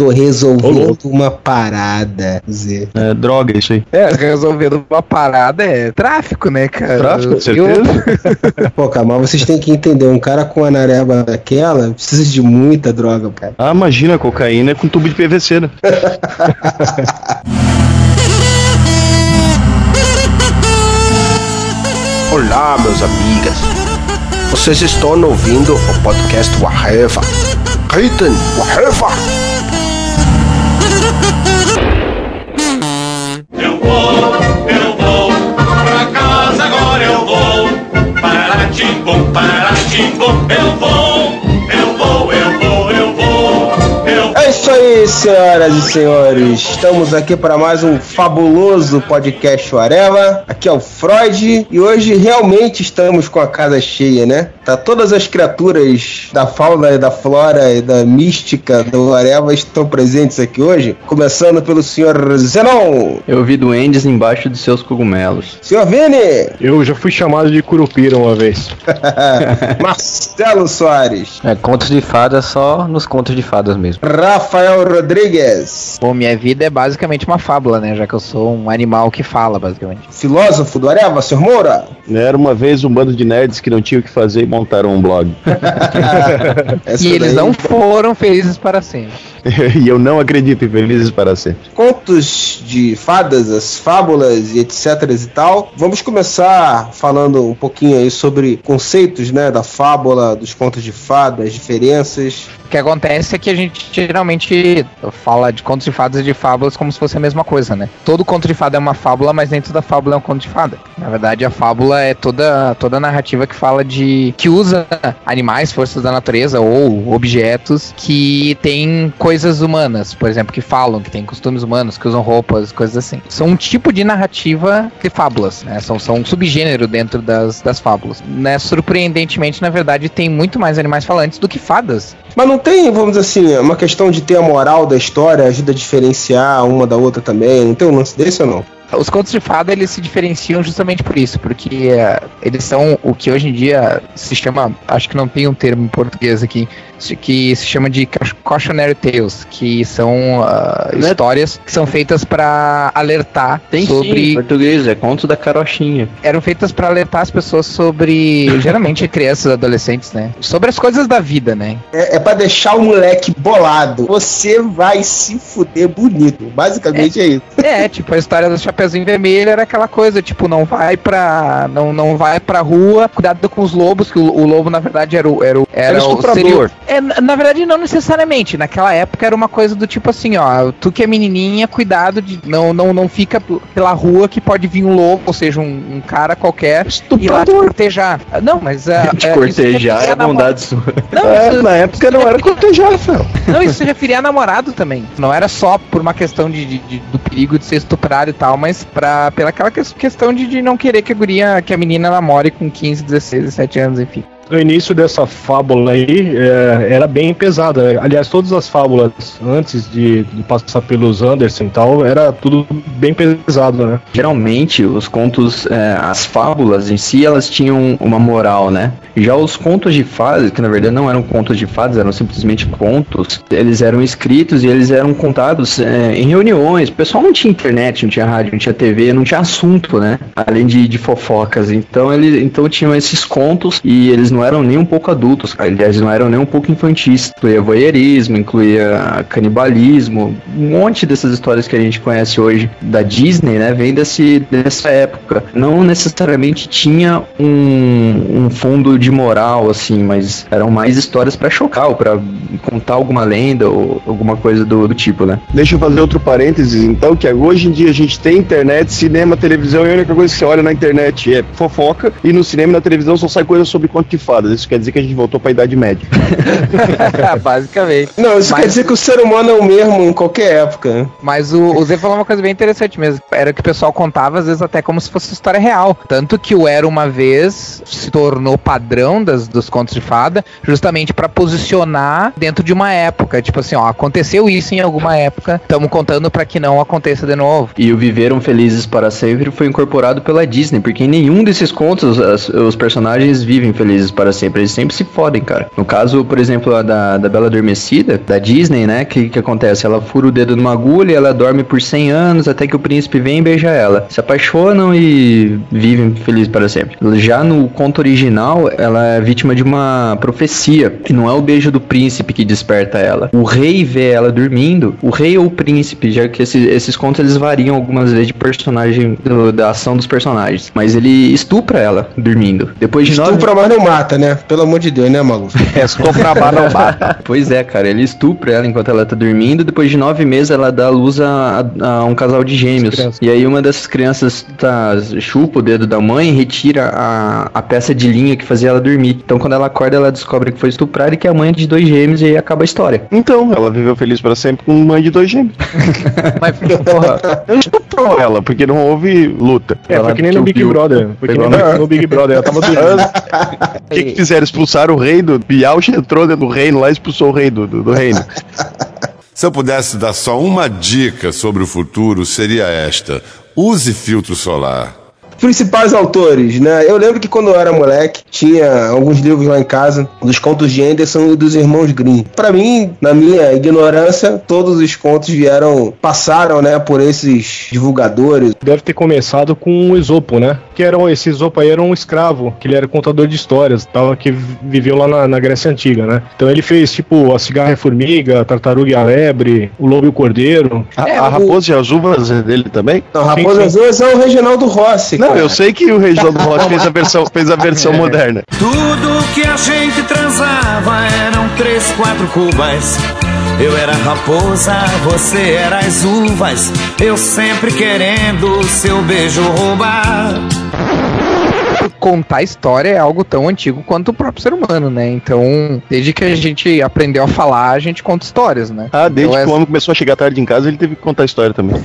Tô resolvendo uma parada, Zé. É, droga, isso aí. É, resolvendo uma parada é tráfico, né, cara? Tráfico, com certeza. Pô, cara, mas vocês têm que entender, um cara com a nareba daquela precisa de muita droga, cara. Ah, imagina, cocaína é com tubo de PVC, né? Olá, meus amigas. Vocês estão ouvindo o podcast Waheva. Ritten Waheva. Para timbum, para timbum, eu vou, Senhoras e senhores. Estamos aqui para mais um fabuloso podcast Arela. Aqui é o Freud e hoje realmente estamos com a casa cheia, né? Tá todas as criaturas da fauna e da flora e da mística do Areva estão presentes aqui hoje. Começando pelo senhor Zenon, Eu vi duendes embaixo dos seus cogumelos. senhor Vini, Eu já fui chamado de Curupira uma vez. Marcelo Soares, É, contos de fadas só nos contos de fadas mesmo. Rafael Rodrigues, Bom, minha vida é basicamente uma fábula, né? Já que eu sou um animal que fala, basicamente. filósofo do Areva, senhor Moura. Era uma vez um bando de nerds que não tinha o que fazer e montaram um blog. E eles daí- não foram felizes para sempre. e eu não acredito em felizes para sempre. contos de fadas, as fábulas e etc e tal. Vamos começar falando um pouquinho aí sobre conceitos, né, da fábula, dos contos de fadas, as diferenças. O que acontece é que a gente geralmente fala de contos de fadas e de fábulas como se fosse a mesma coisa, né? Todo conto de fada é uma fábula, mas dentro da fábula é um conto de fada. Na verdade, a fábula é toda, toda a narrativa que fala de. que usa animais, forças da natureza ou objetos que têm coisas humanas, por exemplo, que falam, que têm costumes humanos, que usam roupas, coisas assim. São um tipo de narrativa de fábulas, né? São, são um subgênero dentro das, das fábulas. Né? Surpreendentemente, na verdade, tem muito mais animais falantes do que fadas. Mas não tem, vamos dizer assim, uma questão de ter a moral da história, ajuda a diferenciar uma da outra também. Não tem um lance desse ou não? Os contos de fada eles se diferenciam justamente por isso, porque eh, eles são o que hoje em dia se chama, acho que não tem um termo em português aqui, que se chama de ca- cautionary tales, que são Né? histórias que são feitas para alertar Tem sim, em sobre, português, é conto da carochinha. eram feitas para alertar as pessoas sobre, geralmente crianças, adolescentes, né, sobre as coisas da vida, né. É, é para deixar o moleque bolado. Você vai se fuder bonito. Basicamente é, isso. É, tipo, a história do Chapeuzinho Vermelho era aquela coisa, tipo, não vai pra. Não, não vai pra rua, cuidado com os lobos, que o, o lobo, na verdade, era o. Era, o, era, Era o estuprador. seria- É, na verdade, não necessariamente. Naquela época era uma coisa do tipo assim, ó, tu que é menininha, cuidado de. Não, não, não fica pela rua que pode vir um lobo, ou seja, um, um cara qualquer. E lá te cortejar. Não, mas. ah, De é, cortejar é bondade sua. Não, É, isso- na época não era cortejar, Rafael. não, isso se referia a namorado também. Não era só por uma questão de, de- de- do perigo de ser estuprado e tal, mas pra, pela aquela ques- questão de, de não querer que a guria, que a menina namore com 15, 16, 17 anos, enfim. No início dessa fábula aí, é, era bem pesada. Aliás, todas as fábulas antes de, de passar pelos Anderson e tal, era tudo bem pesado, né? Geralmente, os contos, é, as fábulas em si, elas tinham uma moral, né? Já os contos de fadas, que na verdade não eram contos de fadas, eram simplesmente contos, eles eram escritos e eles eram contados é, em reuniões. O pessoal não tinha internet, não tinha rádio, não tinha TV, não tinha assunto, né? Além de, de fofocas. Então, eles então tinham esses contos e eles não eram nem um pouco adultos, aliás, não eram nem um pouco infantis. Incluía voyeurismo, incluía canibalismo, um monte dessas histórias que a gente conhece hoje da Disney, né, vem desse, dessa época. Não necessariamente tinha um, um fundo de moral, assim, mas eram mais histórias pra chocar, ou pra contar alguma lenda ou alguma coisa do, do tipo, né? Deixa eu fazer outro parênteses, então, que hoje em dia a gente tem internet, cinema, televisão, e a única coisa que você olha na internet é fofoca, e no cinema e na televisão só sai coisa sobre conto de fadas. Isso quer dizer que a gente voltou pra Idade Média. Basicamente. Não, isso Mas- quer dizer que o ser humano é o mesmo em qualquer época. Mas o, o Zé falou uma coisa bem interessante mesmo. Era que o pessoal contava, às vezes, até como se fosse história real. Tanto que o Era uma vez se tornou padrão das, dos contos de fada, justamente pra posicionar dentro de uma época. Tipo assim, ó, aconteceu isso em alguma época, estamos contando pra que não aconteça de novo. E o Viveram Felizes para Sempre foi incorporado pela Disney, porque em nenhum desses contos as- os personagens vivem felizes para sempre. Eles sempre se fodem, cara. No caso, por exemplo, a da, da Bela Adormecida, da Disney, né? Que que acontece? Ela fura o dedo numa agulha, ela dorme por 100 anos até que o príncipe vem e beija ela. Se apaixonam e vivem felizes para sempre. Já no conto original, ela é vítima de uma profecia. E não é o beijo do príncipe que desperta ela. O rei vê ela dormindo, o rei ou o príncipe, já que esse- esses contos eles variam algumas vezes de personagem, do- da ação dos personagens. Mas ele estupra ela dormindo. Depois de nove Estupra, mas não mata, né? Pelo amor de Deus, né, maluco? É, se comprar bar não bata. Pois é, cara, ele estupra ela enquanto ela tá dormindo. Depois de nove meses, ela dá luz a, a- a um casal de gêmeos. E aí, uma dessas crianças tá, chupa o dedo da mãe e retira a, a peça de linha que fazia ela dormir. Então, quando ela acorda, ela descobre que foi estuprada e que é a mãe de dois gêmeos. E aí acaba a história. Então, ela viveu feliz para sempre com mãe de dois gêmeos. Mas, porra, Eu estuprou ela, porque não houve luta. É, Ela foi que nem no Big Bill. Brother. Foi que nem no Big Brother. Ela tava dormindo. O que, que fizeram? Expulsaram o rei do. Bialch entrou dentro do reino lá e expulsou o rei do, do, do reino. Se eu pudesse dar só uma dica sobre o futuro, seria esta: use filtro solar. Principais autores, né? Eu lembro que quando eu era moleque, tinha alguns livros lá em casa, dos contos de Anderson e dos irmãos Grimm. Pra mim, na minha ignorância, todos os contos vieram, passaram, né, por esses divulgadores. Deve ter começado com o Esopo, né? Que era, esse Esopo aí era um escravo, que ele era contador de histórias, tava, que viveu lá na, na Grécia Antiga, né? Então ele fez, tipo, a cigarra e a formiga, a tartaruga e a lebre, o lobo e o cordeiro. A, É, a o- Raposa e as Uvas é dele também? Não, Raposa sim. Azul é o Reginaldo Rossi. Não, eu sei que o Reginaldo Rossi fez a versão, fez a versão moderna. Tudo que a gente transava eram três, quatro cubas. Eu era raposa, você era as uvas. Eu sempre querendo seu beijo roubar. Contar história é algo tão antigo quanto o próprio ser humano, né? Então, desde que a gente aprendeu a falar, a gente conta histórias, né? Ah, desde Então, que o homem começou a chegar tarde em casa, ele teve que contar a história também.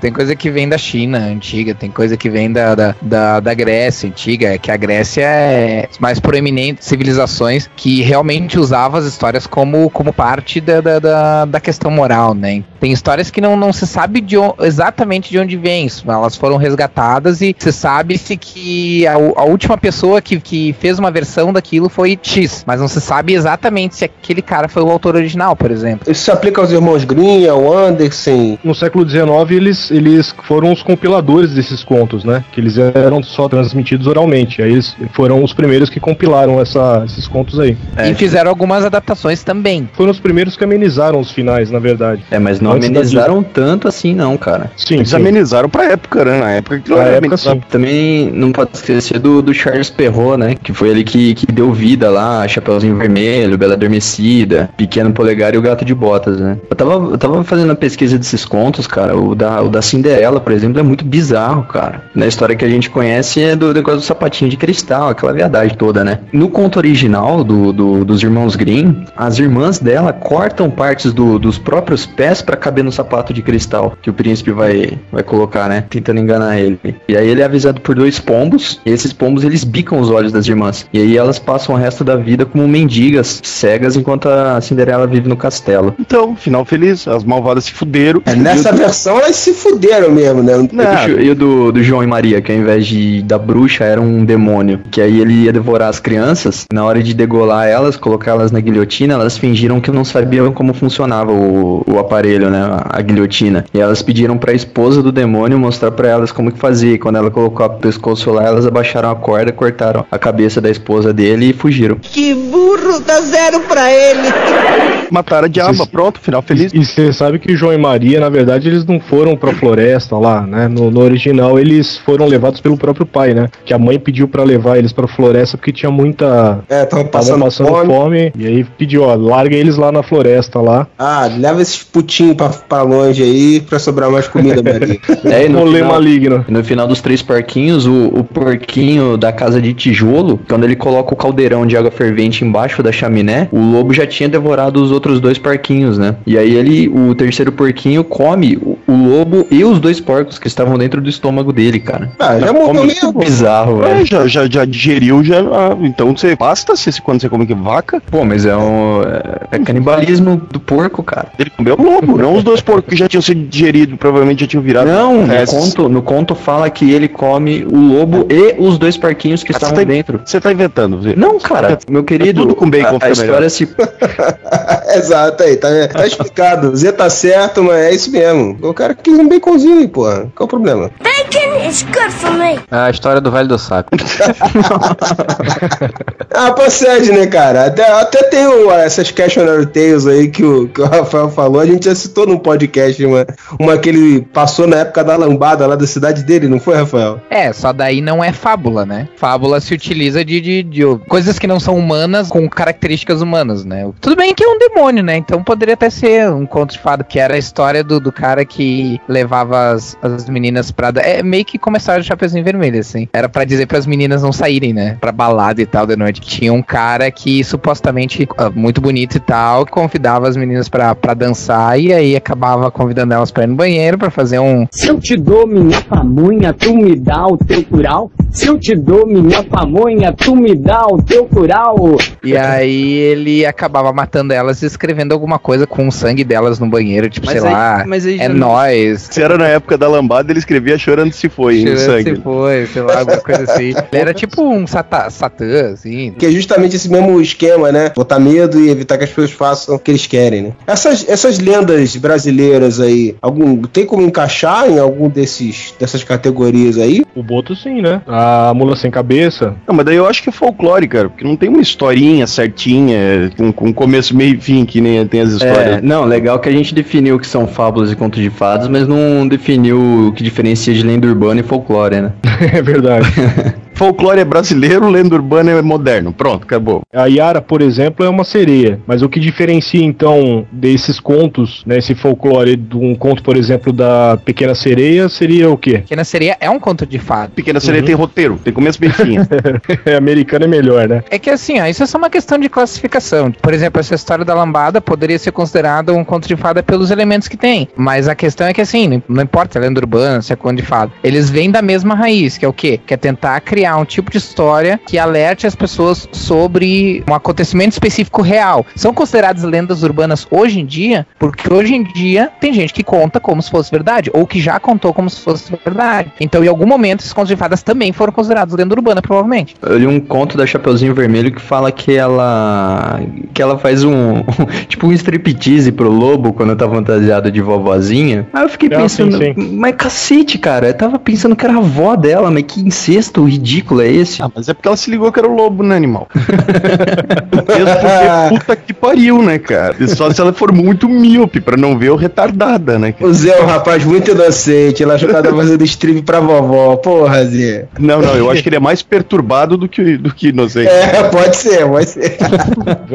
Tem coisa que vem da China antiga, tem coisa que vem da, da, da, da Grécia antiga, que a Grécia é as mais proeminentes civilizações que realmente usava as histórias como, como parte da, da, da, da questão moral, né? Tem histórias que não, não se sabe de on- exatamente de onde vem isso, elas foram resgatadas e se sabe-se que a, a última pessoa que, que fez uma versão daquilo foi X, mas não se sabe exatamente se aquele cara foi o autor original, por exemplo. Isso se aplica aos irmãos Grimm, ao Anderson. No século XIX, eles, eles foram os compiladores desses contos, né? Que eles eram só transmitidos oralmente. Aí eles foram os primeiros que compilaram essa, esses contos aí. E fizeram algumas adaptações também. Foram os primeiros que amenizaram os finais, na verdade. É, mas não Antes amenizaram tanto assim, não, cara. Sim, Eles sim. amenizaram pra época, né? Na época que época, sim. Também não pode esquecer do, do Charles Perrault, né? Que foi ele que, que deu vida lá, Chapeuzinho Vermelho, Bela Adormecida, Pequeno Polegar e o Gato de Botas, né? Eu tava, eu tava fazendo a pesquisa desses contos, cara. O da, o da Cinderela, por exemplo, é muito bizarro, cara. Na história que a gente conhece é do negócio do sapatinho de cristal, aquela viadagem toda, né? No conto original do, do- dos irmãos Grimm, as irmãs dela cortam partes do- dos próprios pés pra caber no sapato de cristal que o príncipe vai, vai colocar, né? Tentando enganar ele. E aí ele é avisado por dois pombos, e esses pombos eles bicam os olhos das irmãs. E aí elas passam o resto da vida como mendigas, cegas, enquanto a Cinderela vive no castelo. Então, final feliz, as malvadas se fuderam. É, nessa versão elas se fuderam mesmo, né? Não, E o do, do João e Maria, que ao invés de da bruxa era um demônio, que aí ele ia devorar as crianças, na hora de degolar elas, colocar elas na guilhotina, elas fingiram que não sabiam como funcionava o, o aparelho, né, a, a guilhotina. E elas pediram pra esposa do demônio mostrar pra elas como que fazia. E quando ela colocou o pescoço lá, elas abaixaram a corda, cortaram a cabeça da esposa dele e fugiram. Que burro, dá zero pra ele. mataram a diaba, pronto, final feliz. E você sabe que João e Maria, na verdade, eles não foram pra floresta lá, né? No, no original, eles foram levados pelo próprio pai, né? Que a mãe pediu pra levar eles pra floresta porque tinha muita. É, Estavam passando, passando fome. fome. E aí pediu, ó, larga eles lá na floresta lá. Ah, leva esses putinhos pra, pra longe aí pra sobrar mais comida, Maria. É, e no Rolê final- maligno. E No final dos três porquinhos, o, o porquinho da casa de tijolo, quando ele coloca o caldeirão de água fervente embaixo da chaminé, o lobo já tinha devorado os outros dois porquinhos, né? E aí ele, o terceiro porquinho, come o, o lobo e os dois porcos que estavam dentro do estômago dele, cara. Ah, já morreu Come- mesmo. Bizarro, É, velho. já, já, já digeriu, já. ah, então você basta se quando você come que vaca, Pô, mas é um. É, é canibalismo do porco, cara. ele comeu o lobo, não os dois porcos que já tinham sido digeridos, provavelmente já tinham virado. Não, no conto, no conto fala que ele come come o lobo e os dois parquinhos que Você estavam tá, dentro. você tá inventando. Zé. Não, cara, meu querido, tudo com bacon a, a história melhor. se Exato aí, tá, tá explicado. O Z tá certo, mas é isso mesmo. O cara quis um baconzinho aí, porra. Qual o problema? Bacon is good for me. A história do velho do saco. Ah, procede, né, cara? Até, até tem o- essas questionary tales aí que o, que o Rafael falou. A gente já citou num podcast uma, uma que ele passou na época da lambada lá da cidade dele, não foi, Rafael? É, só daí não é fábula, né? Fábula se utiliza de, de, de coisas que não são humanas com características humanas, né? Tudo bem que é um demônio, né? Então poderia até ser um conto de fada, que era a história do, do cara que levava as, as meninas pra. da- É meio que começaram de Chapeuzinho Vermelho, assim. Era pra dizer pras meninas não saírem, né? Pra balada e tal de noite. Tinha um cara que supostamente, ah, muito bonito e tal, convidava as meninas pra, pra dançar e aí acabava convidando elas pra ir no banheiro pra fazer um, Se eu te dou minha pamonha, tu me dá o teu curau. Se eu te dou minha pamonha, tu me dá o teu curau. E aí ele acabava matando elas e escrevendo alguma coisa com o sangue delas no banheiro, tipo, Mas sei aí- lá, mas aí é nóis. Se era na época da lambada, ele escrevia chorando se foi no Cheirando sangue. se foi, sei lá, alguma coisa assim. Ele era tipo um sata, satã, assim. Que é justamente esse mesmo esquema, né? Botar medo e evitar que as pessoas façam o que eles querem, né? Essas, essas lendas brasileiras aí, algum, tem como encaixar em algum desses dessas categorias aí? O Boto sim, né? A mula sem cabeça. Não, mas daí eu acho que é folclore, cara, porque não tem uma historinha certinha, com, com começo, meio e fim, que nem tem as É, histórias. não, legal que a gente definiu o que são fábulas e contos de fadas, mas não definiu o que diferencia de lenda urbana e folclore, né? é verdade. Folclore é brasileiro, lenda urbana é moderno. Pronto, acabou. A Yara, por exemplo, é uma sereia. Mas o que diferencia, então, desses contos, né, esse folclore, de um conto, por exemplo, da Pequena Sereia, seria o quê? Pequena Sereia é um conto de fada. Pequena Sereia Uhum. tem roteiro, tem começo, e fim. Americano é melhor, né? É que assim, ó, isso é só uma questão de classificação. Por exemplo, essa história da lambada poderia ser considerada um conto de fada pelos elementos que tem. Mas a questão é que assim, não- não importa se é lenda urbana, se é conto de fada. Eles vêm da mesma raiz, que é o quê? Que é tentar criar um tipo de história que alerte as pessoas sobre um acontecimento específico real. São consideradas lendas urbanas hoje em dia, porque hoje em dia tem gente que conta como se fosse verdade, ou que já contou como se fosse verdade. Então, em algum momento, esses contos de fadas também foram considerados lenda urbana, provavelmente. Eu li um conto da Chapeuzinho Vermelho que fala que ela que ela faz um tipo um striptease pro lobo quando tá fantasiado de vovozinha. Aí eu fiquei Ah, pensando, sim, mas cacete, cara, eu tava pensando que era a avó dela, mas que incesto ridículo é esse? Ah, mas é porque ela se ligou que era o lobo, né, animal? Mesmo porque puta que pariu, né, cara? E só se ela for muito míope pra não ver o retardada, né? cara? O Zé é um rapaz muito inocente, ele achou que ela tava fazendo strip pra vovó. Porra, Zé. Não, não, eu acho que ele é mais perturbado do que, do que inocente. É, pode ser, pode ser.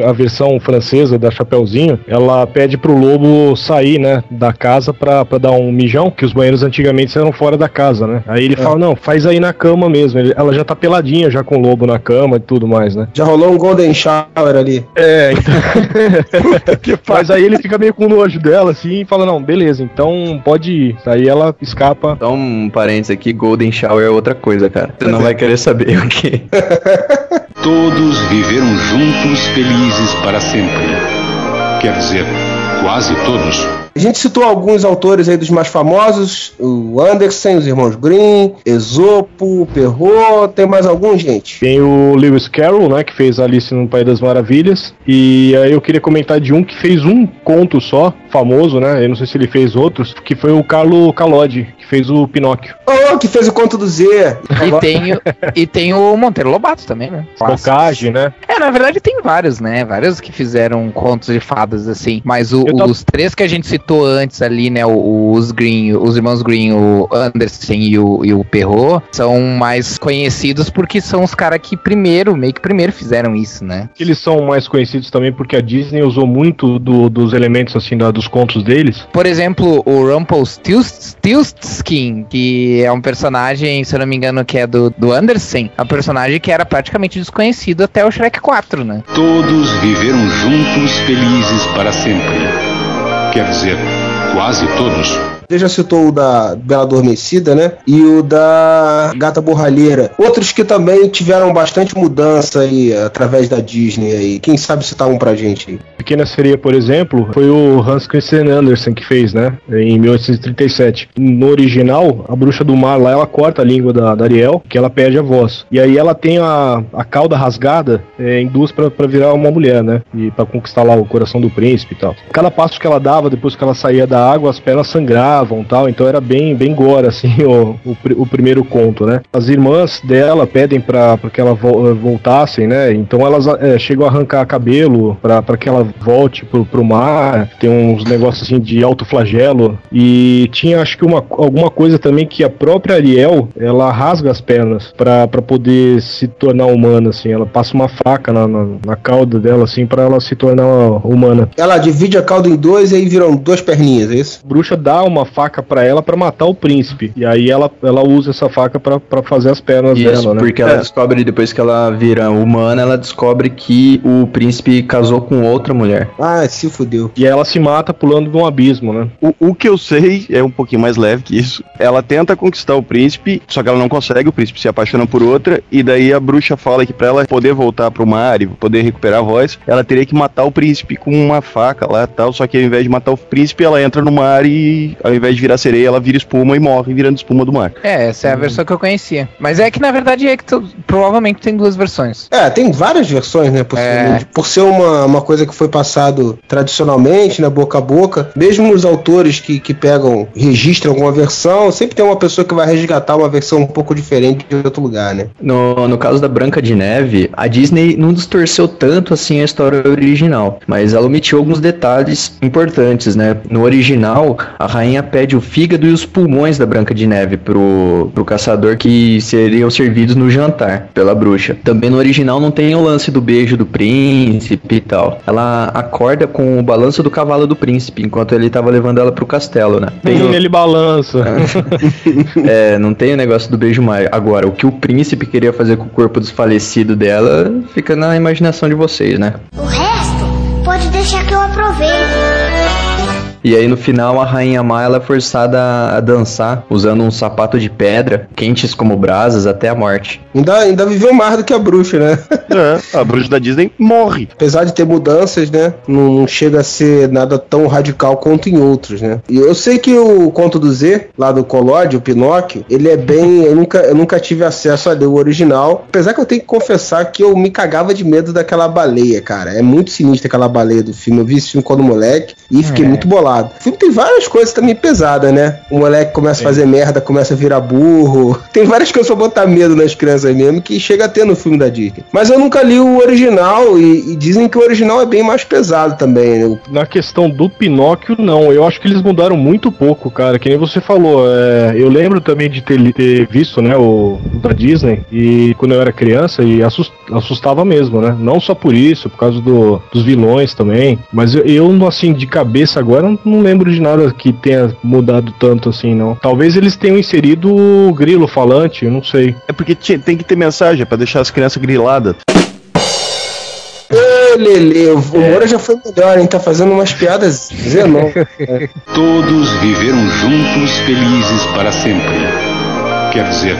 A versão francesa da Chapeuzinho, ela pede pro lobo sair, né, da casa pra, pra dar um mijão, que os banheiros antigamente eram fora da casa, né? Aí ele fala, não, faz aí na cama mesmo. Ele- ela já tá peladinha já com o lobo na cama e tudo mais, né? Já rolou um Golden Shower ali. É, então. Mas aí ele fica meio com nojo dela, assim, e fala, não, beleza, então pode ir. Aí ela escapa. Só um parênteses aqui, Golden Shower é outra coisa, cara. Você não vai querer saber o que. Todos viveram juntos felizes para sempre. Quer dizer, quase todos. A gente citou alguns autores aí dos mais famosos, o Anderson, os irmãos Grimm, Esopo, Perrault, tem mais algum, gente? Tem o Lewis Carroll, né, que fez Alice no País das Maravilhas. E aí eu queria comentar de um que fez um conto só, famoso, né? Eu não sei se ele fez outros, que foi o Carlo Calodi, que fez o Pinóquio. Oh, que fez o conto do Z. E tem, o- e tem o Monteiro Lobato também, né? Bocage, né? É, na verdade tem vários, né? Vários que fizeram contos de fadas, assim. Mas o- tava- os três que a gente citou antes ali, né? Os Green, os irmãos Green, o Anderson e o, e o Perrault, são mais conhecidos porque são os caras que primeiro, meio que primeiro fizeram isso, né? Eles são mais conhecidos também porque a Disney usou muito do- dos elementos, assim, da- dos contos deles. Por exemplo, o Rumpelstiltskin, que é um personagem, se eu não me engano, que é do, do Anderson, é um personagem que era praticamente desconhecido até o Shrek 4, né? Todos viveram juntos felizes para sempre. Quer dizer, quase todos. Você já citou o da Bela Adormecida, né? E o da Gata Borralheira. Outros que também tiveram bastante mudança aí através da Disney aí. Quem sabe citar um pra gente aí? Pequena Sereia, por exemplo, foi o Hans Christian Andersen que fez, né? Em 1837. No original, a bruxa do mar lá, ela corta a língua da, da Ariel, que ela perde a voz. E aí ela tem a, a cauda rasgada é, em duas pra, pra virar uma mulher, né? E pra conquistar lá o coração do príncipe e tal. Cada passo que ela dava depois que ela saía da água, as pernas sangravam e tal. Então era bem, bem gore, assim, o, o, o primeiro conto, né? As irmãs dela pedem pra, pra que ela vo- voltassem, né? Então elas é, chegam a arrancar cabelo pra, pra que ela volte pro, pro mar. Tem uns negócios assim de alto flagelo. E tinha, acho que, uma, alguma coisa também que a própria Ariel ela rasga as pernas pra, pra poder se tornar humana, assim. Ela passa uma faca na, na, na cauda dela, assim, pra ela se tornar humana. Ela divide a cauda em dois e aí viram duas perninhas, é isso? A bruxa dá uma faca pra ela pra matar o príncipe. E aí ela, ela usa essa faca pra, pra fazer as pernas Isso, dela, né? porque ela É. descobre, depois que ela vira humana, ela descobre que o príncipe casou com outra mulher. Ah, se fudeu. E ela se mata pulando de um abismo, né? O, o que eu sei é um pouquinho mais leve que isso. Ela tenta conquistar o príncipe, só que ela não consegue, o príncipe se apaixona por outra, e daí a bruxa fala que pra ela poder voltar pro mar e poder recuperar a voz, ela teria que matar o príncipe com uma faca lá e tal, só que ao invés de matar o príncipe, ela entra no mar e ao invés de virar sereia, ela vira espuma e morre virando espuma do mar. É, essa é a versão que eu conhecia. Mas é que na verdade é que tu- provavelmente tem duas versões. É, tem várias versões, né? Possivelmente. É. Por ser uma, uma coisa que foi passado tradicionalmente, né? Boca a boca. Mesmo os autores que, que pegam, registram alguma versão, sempre tem uma pessoa que vai resgatar uma versão um pouco diferente de outro lugar, né? No, no caso da Branca de Neve, a Disney não distorceu tanto assim a história original, mas ela omitiu alguns detalhes importantes, né? No original, a rainha pede o fígado e os pulmões da Branca de Neve pro, pro caçador que seriam servidos no jantar pela bruxa. Também no original não tem o lance do beijo do príncipe e tal. Ela acorda com o balanço do cavalo do príncipe enquanto ele tava levando ela pro castelo, né? Tem o- Ele balança. é, não tem o negócio do beijo mágico. Agora, o que o príncipe queria fazer com o corpo desfalecido dela fica na imaginação de vocês, né? O resto pode deixar que eu aproveite. E aí no final a rainha má ela é forçada a- dançar usando um sapato de pedra, quentes como brasas até a morte. Ainda, ainda viveu mais do que a bruxa, né? É, a bruxa da Disney morre. Apesar de ter mudanças, né? Não, chega a ser nada tão radical quanto em outros, né? E eu sei que o conto do Z, lá do Collodi, o Pinóquio, ele é bem. Eu nunca, eu nunca tive acesso a ler o original. Apesar que eu tenho que confessar que eu me cagava de medo daquela baleia, cara. É muito sinistra aquela baleia do filme. Eu vi esse filme quando moleque e fiquei É. muito bolado. O filme tem várias coisas também pesadas, né? O moleque começa a fazer merda, começa a virar burro. Tem várias coisas pra botar medo nas crianças mesmo que chega a ter no filme da Disney. Mas eu nunca li o original e, e dizem que o original é bem mais pesado também. né? Na questão do Pinóquio, não. Eu acho que eles mudaram muito pouco, cara. Que nem você falou. é, eu lembro também de ter, ter visto, né, o, da Disney. E quando eu era criança, e assus- assustava mesmo, né? Não só por isso, por causa do- dos vilões também. Mas eu, eu, assim, de cabeça agora, não, lembro de nada que tenha mudado tanto assim, não. Talvez eles tenham inserido o grilo falante, eu não sei. É porque tem que ter mensagem pra deixar as crianças griladas. Lele, o Moura já foi melhor, hein? Tá fazendo umas piadas zenon. Todos viveram juntos felizes para sempre. Quer dizer,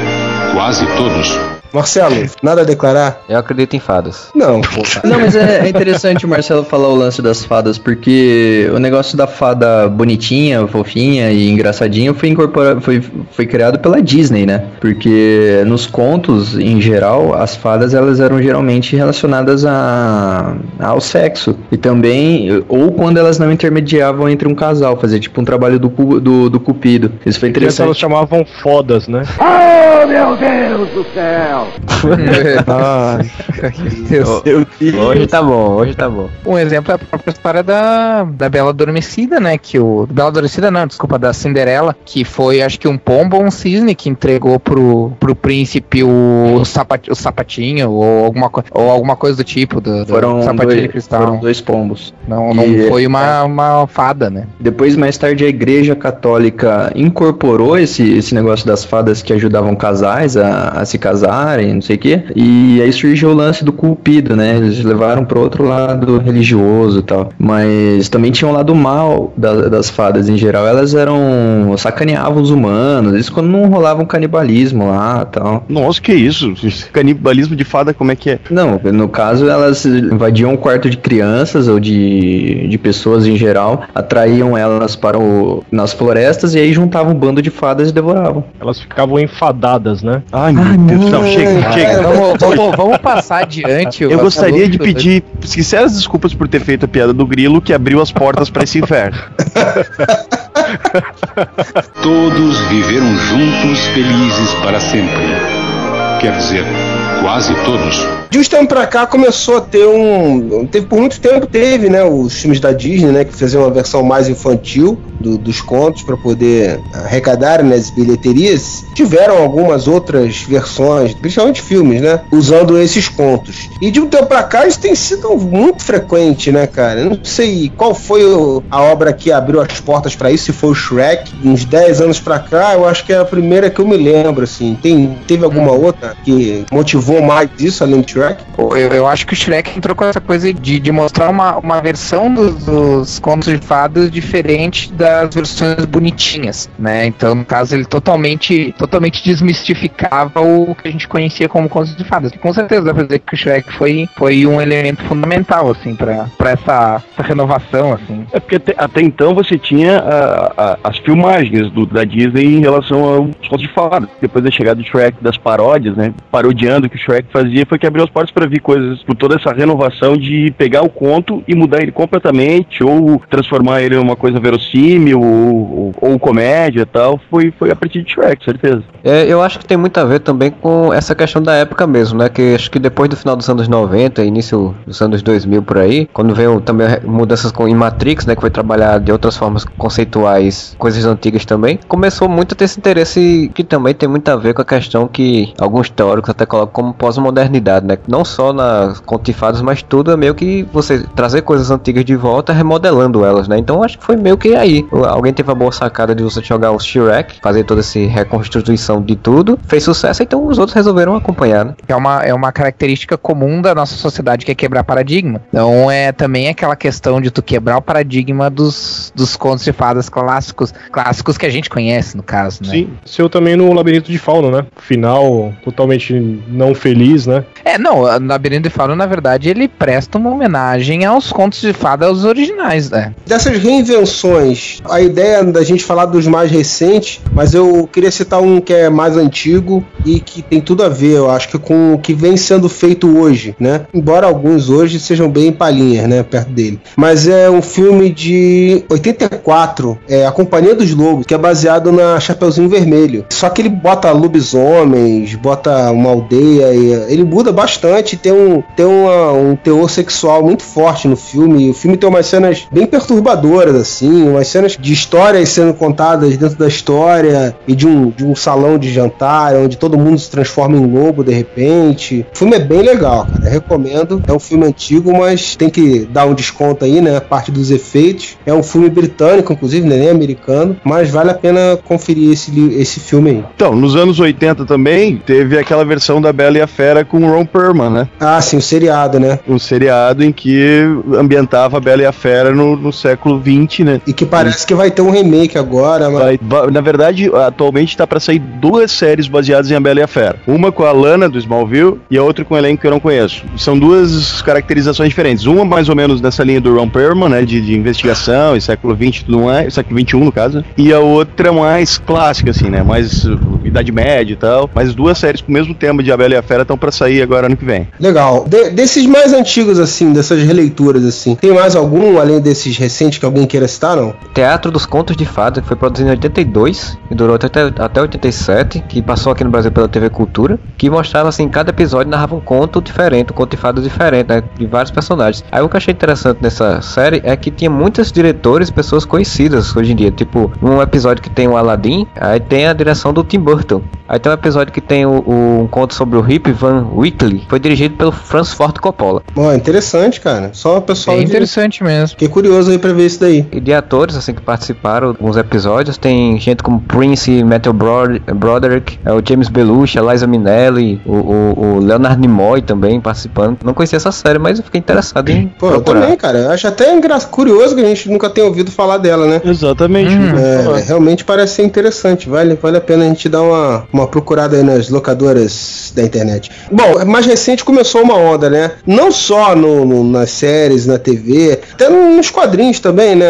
quase todos. Marcelo, nada a declarar? Eu acredito em fadas. Não, pô. Não, mas é, é interessante o Marcelo falar o lance das fadas, porque o negócio da fada bonitinha, fofinha e engraçadinha foi incorporado, foi, foi criado pela Disney, né? Porque nos contos, em geral, as fadas elas eram geralmente relacionadas a, ao sexo. E também, ou quando elas não intermediavam entre um casal, fazer tipo um trabalho do, do, do cupido. Isso foi Crianças elas interessante. chamavam fodas, né? Oh, meu Deus do céu! Hoje tá bom, hoje tá bom. Um exemplo é a própria história da, da Bela Adormecida, né? Que o. Bela Adormecida não, desculpa, da Cinderela, que foi acho que um pombo ou um cisne que entregou pro, pro príncipe o, sapat, o sapatinho ou alguma, ou alguma coisa do tipo, do, do Foram sapatinho dois, de cristal. foram dois pombos. Não, não E- foi uma, uma fada, né? Depois, mais tarde, a Igreja Católica incorporou esse, esse negócio das fadas que ajudavam casais a, a se casar não sei o quê. E aí surgiu o lance do cupido, né? Eles levaram pro outro lado religioso e tal. Mas também tinha um lado mal da- das fadas em geral. Elas eram. sacaneavam os humanos. Isso quando não rolava um canibalismo lá e tal. Nossa, que isso? Canibalismo de fada, como é que é? Não, no caso elas invadiam o quarto de crianças ou de, de pessoas em geral, atraíam elas para o, nas florestas e aí juntavam um bando de fadas e devoravam. Elas ficavam enfadadas, né? Ai, meu Deus. Não, chega, chega. Vamos, vamos- vamos passar adiante. Eu gostaria de pedir sinceras desculpas por ter feito a piada do grilo que abriu as portas pra esse inferno. Todos viveram juntos felizes para sempre. Quer dizer, quase todos. De uns tempos pra cá começou a ter um. Teve, por muito tempo teve, né? Os filmes da Disney, né? Que faziam uma versão mais infantil do- dos contos pra poder arrecadar nas bilheterias. Tiveram algumas outras versões, principalmente filmes, né? Usando esses contos. E de um tempo pra cá isso tem sido muito frequente, né, cara? Não sei qual foi a obra que abriu as portas pra isso, se foi o Shrek. Uns 10 anos pra cá, eu acho que é a primeira que eu me lembro, assim. Tem, teve alguma outra que motivou mais isso além do Shrek? Eu, eu acho que o Shrek entrou com essa coisa de, de mostrar uma, uma versão dos, dos contos de fadas diferente das versões bonitinhas, né? Então, no caso, ele totalmente, totalmente desmistificava o que a gente conhecia como contos de fadas. E com certeza dá pra dizer que o Shrek foi, foi um elemento fundamental, assim, pra, pra essa, essa renovação, assim. É porque até, até então você tinha a- a- as filmagens do- da Disney em relação aos contos de fadas. Depois da chegada do Shrek, das paródias, né? Parodiando o que o Shrek fazia, foi que abriu as portas para vir coisas por toda essa renovação de pegar o conto e mudar ele completamente, ou transformar ele em uma coisa verossímil, ou, ou, ou comédia tal. Foi, foi a partir de Shrek, certeza. É, eu acho que tem muito a ver também com essa questão da época mesmo, né? Que acho que depois do final dos anos 90, início dos anos 2000 por aí, quando veio também mudanças com, em Matrix, né? Que foi trabalhar de outras formas conceituais, coisas antigas também, começou muito a ter esse interesse que também tem muito a ver com a questão que alguns teóricos até colocam como pós-modernidade, né? Não só nas contifadas, mas tudo é meio que você trazer coisas antigas de volta, remodelando elas, né? Então acho que foi meio que aí. Alguém teve a boa sacada de você jogar o Shrek, fazer toda essa reconstituição de tudo, fez sucesso, então os outros resolveram acompanhar, né? É uma, é uma característica comum da nossa sociedade que é quebrar paradigma. Então é também aquela questão de tu quebrar o paradigma dos, dos contos de fadas clássicos, clássicos que a gente conhece, no caso, né? Sim, seu também no Labirinto de Fauno, né? Final totalmente não feliz, né? É, não, o Labirinto de Fauno, na verdade, ele presta uma homenagem aos contos de fadas originais, né? Dessas reinvenções, a ideia da gente falar dos mais recentes, mas eu queria citar um que é mais antigo e que tem tudo a ver, eu acho que com o que vem sendo feito hoje, né? Embora alguns hoje sejam bem palhinhas, né, perto dele. Mas é um filme de 84, é A Companhia dos Lobos, que é baseado na Chapeuzinho Vermelho. Só que ele bota lobisomens, bota uma aldeia, ele muda bastante, tem um tem uma- um teor sexual muito forte no filme. O filme tem umas cenas bem perturbadoras, assim, umas cenas de histórias sendo contadas dentro da história e de um, de um salão de jantar onde todo mundo se transforma em lobo de repente. O filme é bem legal, cara. Eu recomendo. É um filme antigo, mas tem que dar um desconto aí, né? Parte dos efeitos. É um filme britânico, inclusive, né? nem americano, mas vale a pena conferir esse, esse filme aí. Então, nos anos 80 também, teve aquela versão da Bela e a Fera com Ron Perlman, né? Ah, sim, o seriado, né? Um seriado em que ambientava a Bela e a Fera no, no século XX, né? E que parece que vai ter um remake agora, mas... Vai- va- na verdade, atualmente tá pra sair duas séries baseadas em A Bela e a Fera. Uma com a Lana do Smallville e a outra com um elenco que eu não conheço. São duas caracterizações diferentes. Uma mais ou menos nessa linha do Ron Perlman, né? De, de investigação e século XX e tudo mais. Século XXI, no caso. E a outra mais clássica, assim, né? Mais uh, Idade Média e tal. Mas duas séries com o mesmo tema de A Bela e a Fera estão pra sair agora ano que vem. Legal. De- desses mais antigos, assim, dessas releituras, assim, tem mais algum, além desses recentes, que alguém queira citar, não? Teatro dos Contos de Fadas, que foi produzido em 82 e durou até, até 87, que passou aqui no Brasil pela TV Cultura, que mostrava assim, cada episódio narrava um conto diferente, um conto de fadas diferente, né, de vários personagens. Aí o que eu achei interessante nessa série é que tinha muitos diretores pessoas conhecidas hoje em dia, tipo, um episódio que tem o Aladdin, aí tem a direção do Tim Burton. Aí tem um episódio que tem o, o- um conto sobre o Rip Van Foi dirigido pelo Francis Ford Coppola. Bom, interessante, cara. Só o pessoal. É de- interessante mesmo. Fiquei curioso aí pra ver isso daí. E de atores, assim, que participaram de alguns episódios, tem gente como Prince, Matthew Brod Broderick, é, o James Belushi, a Liza Minnelli, o, o, o Leonard Nimoy também participando. Não conhecia essa série, mas eu fiquei interessado em Pô, eu procurar. também, cara. Eu Acho até curioso que a gente nunca tenha ouvido falar dela, né? Exatamente. É, realmente parece ser interessante. Vale, vale a pena a gente dar uma, uma procurada aí nas locadoras da internet. Bom, mais recente começou uma onda, né? Não só no, no- nas séries, na TV, até nos quadrinhos também, né?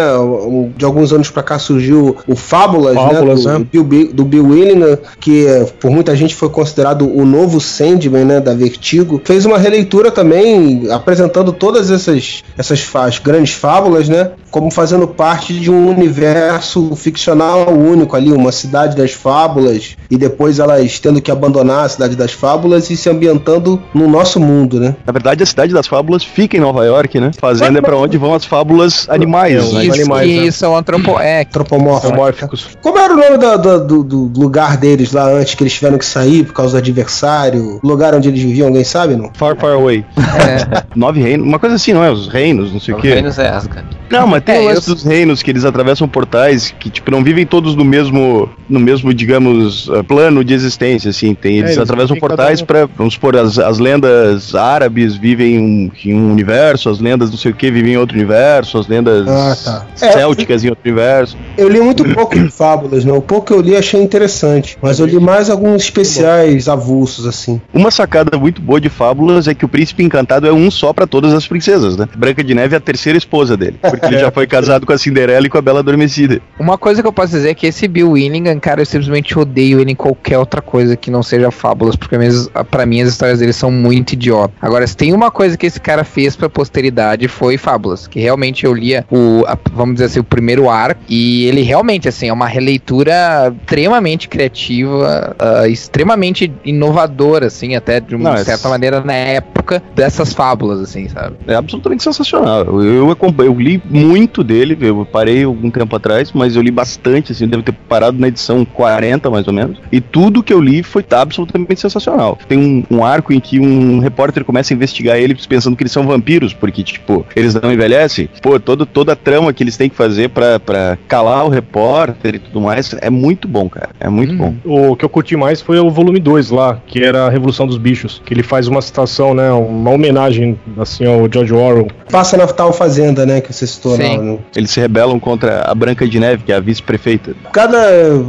De alguns anos pra cá surgiu o Fábulas, Fábulas, né? Do, né? Bill, Bi- do Bill Willingham, que eh, por muita gente foi considerado o novo Sandman, né? Da Vertigo. Fez uma releitura também, apresentando todas essas, essas grandes fábulas, né? Como fazendo parte de um universo ficcional único ali, uma cidade das fábulas, e depois elas tendo que abandonar a cidade das fábulas e se ambientando no nosso mundo, né? Na verdade, a cidade das fábulas fica em Nova York, né? Fazenda é pra onde vão as fábulas animais, né? Isso, animais, que né? são antropo... é, Antropomórficos. Como era o nome da- da- do, do lugar deles lá antes que eles tiveram que sair por causa do adversário? O lugar onde eles viviam, alguém sabe, não? Far, far away. Nove reinos, uma coisa assim, não é? Os reinos, não sei o Os quê. Reinos é Asgard. Não, mas tem É, o lance eu- dos reinos que eles atravessam portais que, tipo, não vivem todos no mesmo, no mesmo, digamos, eh, plano de existência, assim. Tem, eles eles atravessam portais um- pra, vamos supor, as, as lendas árabes vivem um- em um universo, as lendas não sei o que vivem em outro universo, as lendas Ah, tá. É, célticas em outro universo. Eu li muito pouco de fábulas, né? O pouco que eu li achei interessante. Mas eu li mais alguns especiais avulsos, assim. Uma sacada muito boa de Fábulas é que o príncipe encantado é um só pra todas as princesas, né? Branca de Neve é a terceira esposa dele, porque ele já foi casado com a Cinderela e com a Bela Adormecida. Uma coisa que eu posso dizer é que esse Bill Willingham, cara, eu simplesmente odeio ele em qualquer outra coisa que não seja fábulas, porque mesmo, pra mim as histórias dele são muito idiotas. Agora, se tem uma coisa que esse cara fez pra posteridade foi fábulas, que realmente eu lia o, a- vamos dizer assim, o primeiro arco, e ele realmente, assim, é uma releitura extremamente criativa, ah, extremamente inovadora, assim, até de uma Não, é- certa maneira na época dessas fábulas, assim, sabe? É absolutamente sensacional. Eu, eu, eu li muito dele, eu parei algum tempo atrás, mas eu li bastante, assim, devo ter parado na edição 40, mais ou menos. E tudo que eu li foi absolutamente sensacional. Tem um, um arco em que um repórter começa a investigar eles pensando que eles são vampiros, porque, tipo, eles não envelhecem. Pô, todo, toda a trama que eles têm que fazer pra, pra calar o repórter e tudo mais é muito bom, cara. É muito bom. O que eu curti mais foi o volume 2 lá, que era a Revolução dos Bichos, que ele faz uma citação, né, uma homenagem assim ao George Orwell. Passa na tal fazenda, né? Que você Sim. né? Eles se rebelam contra a Branca de Neve, que é a vice-prefeita. Cada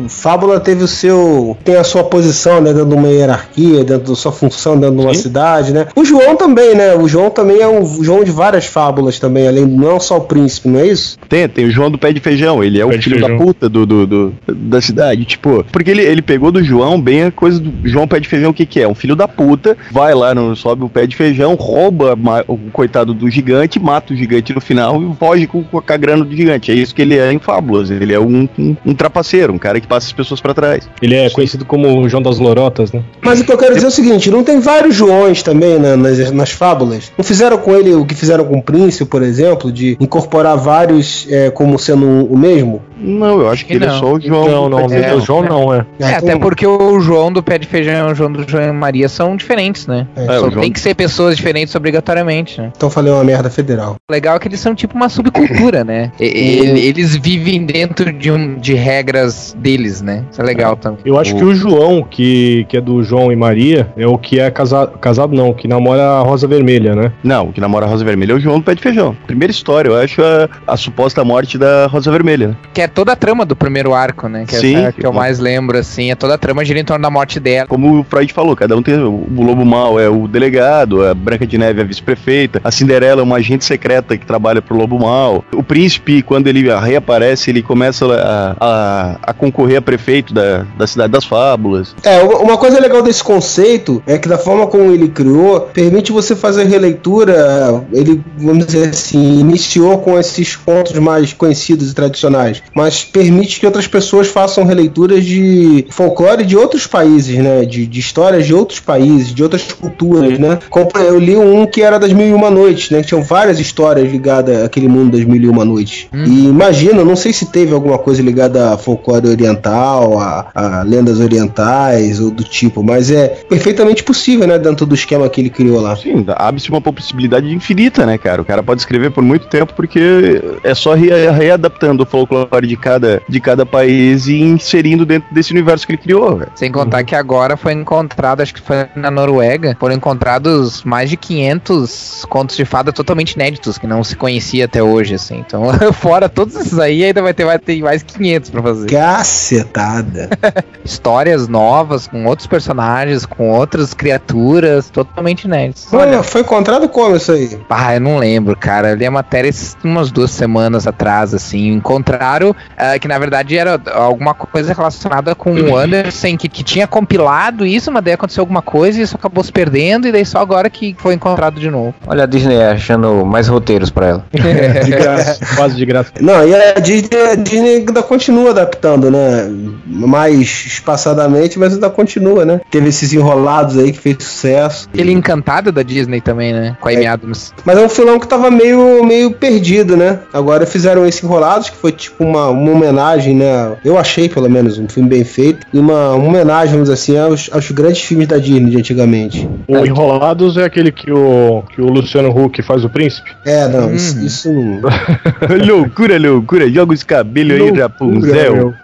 fábula teve o seu. tem a sua posição, né? Dentro de uma hierarquia, dentro da sua função, dentro de uma cidade, né? O João também, né? O João também é um João de várias fábulas também, além não só o príncipe, não é isso? Tem, tem o João do Pé de Feijão, ele é o Pé de filho da puta do, do, do- da cidade, tipo, porque ele, ele pegou do João bem a coisa do João Pé de Feijão, o que que é? Um filho da puta, vai lá, no, sobe o pé de feijão, rouba o coitado do gigante, mata o gigante no final e foge com, com a grana do gigante. É isso que ele é em Fábulas, ele é um, um, um trapaceiro, um cara que passa as pessoas pra trás. Ele é conhecido como o João das Lorotas, né? Mas o que eu quero dizer é o seguinte: não tem vários Joões também né, nas, nas fábulas? Não fizeram com ele o que fizeram com o príncipe, por exemplo, de incorporar vários é, como sendo o mesmo? Não, eu acho que ele é não. só o João. Não, do não, de Feijão. o João não é. É, até porque o João do pé de feijão e o João do João e Maria são diferentes, né? É, É, Só o João- tem que ser pessoas diferentes obrigatoriamente, né? Então falei uma merda federal. O legal é que eles são tipo uma subcultura, né? E- e- Eles vivem dentro de, um, de regras deles, né? Isso é legal também. Eu acho que o João, que, que é do João e Maria, é o que é casado, casado não, que namora a Rosa Vermelha, né? Não, o que namora a Rosa Vermelha é o João do Pé de Feijão. Primeira história, eu acho a, a suposta morte da Rosa Vermelha. né? Que é toda a trama do primeiro arco, né? Que Sim, é que eu mais lembro, assim. É toda a trama gira em torno da morte dela. Como o Freud falou, cada um tem. O Lobo Mal é o delegado, a Branca de Neve é a vice-prefeita, a Cinderela é uma agente secreta que trabalha pro Lobo Mal. O príncipe, quando ele reaparece, ele começa a, a, a concorrer a prefeito da, da Cidade das Fábulas. É, uma coisa legal desse conceito é que da forma como ele criou, permite você fazer releitura. Ele, vamos dizer assim, iniciou com esses contos mais conhecidos e tradicionais. Mas permite que outras pessoas façam releituras de folclore de outros países, né? De, de histórias de outros países, de outras culturas, né? Eu li um que era das Mil e Uma Noites, né? Que tinham várias histórias ligadas àquele mundo das Mil e Uma Noites. E imagina, não sei se teve alguma coisa ligada a folclore oriental, a, a lendas orientais ou do tipo, mas é perfeitamente possível, né? Dentro do esquema que ele criou lá. Sim, abre-se uma possibilidade infinita, né, cara? O cara pode escrever por muito tempo porque é só re- readaptando o folclore de cada, de cada país e inserindo dentro desse universo que ele criou, velho. Sem contar que agora foi encontrado, acho que foi na Noruega, foram encontrados mais de 500 contos de fada totalmente inéditos, que não se conhecia até hoje, assim. Então, fora todos esses aí, ainda vai ter, vai ter mais 500 pra fazer. Cacetada. Histórias novas, com outros personagens, com outras criaturas, totalmente inéditas. Olha, foi encontrado como isso aí? Ah, eu não lembro, cara. Eu li a matéria umas duas semanas atrás, assim. Encontraram ah, que na verdade era alguma coisa relacionada com o Anderson, que, que tinha compilado isso, mas daí aconteceu alguma coisa e isso acabou se perdendo, e daí só agora que foi encontrado de novo. Olha a Disney achando mais roteiros pra ela. De graça, quase de graça. Não, e a Disney, a Disney ainda continua adaptando, né? Mais espaçadamente, mas ainda continua, né? Teve esses enrolados aí que fez sucesso. Ele encantado da Disney também, né? Com a Amy Adams. Mas é um filão que tava meio, meio perdido, né? Agora fizeram esse Enrolados, que foi tipo uma, uma homenagem, né? Eu achei, pelo menos, um filme bem feito. E uma, uma homenagem, vamos dizer assim, aos, aos grandes filmes da Disney de antigamente. O Enrolados é aquele que o, que o Luciano Huck faz o príncipe? É, não, isso, isso não. loucura, loucura. Joga os cabelos aí, Rapunzel.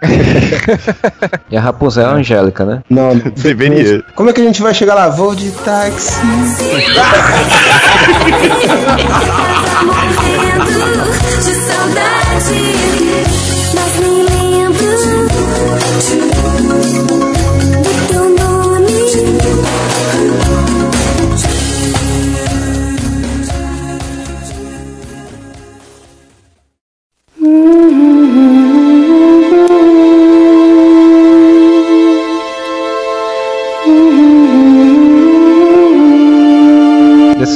E a Rapunzel é a Angélica, né? Não, Deveria. Como é que a gente vai chegar lá? Vou de táxi.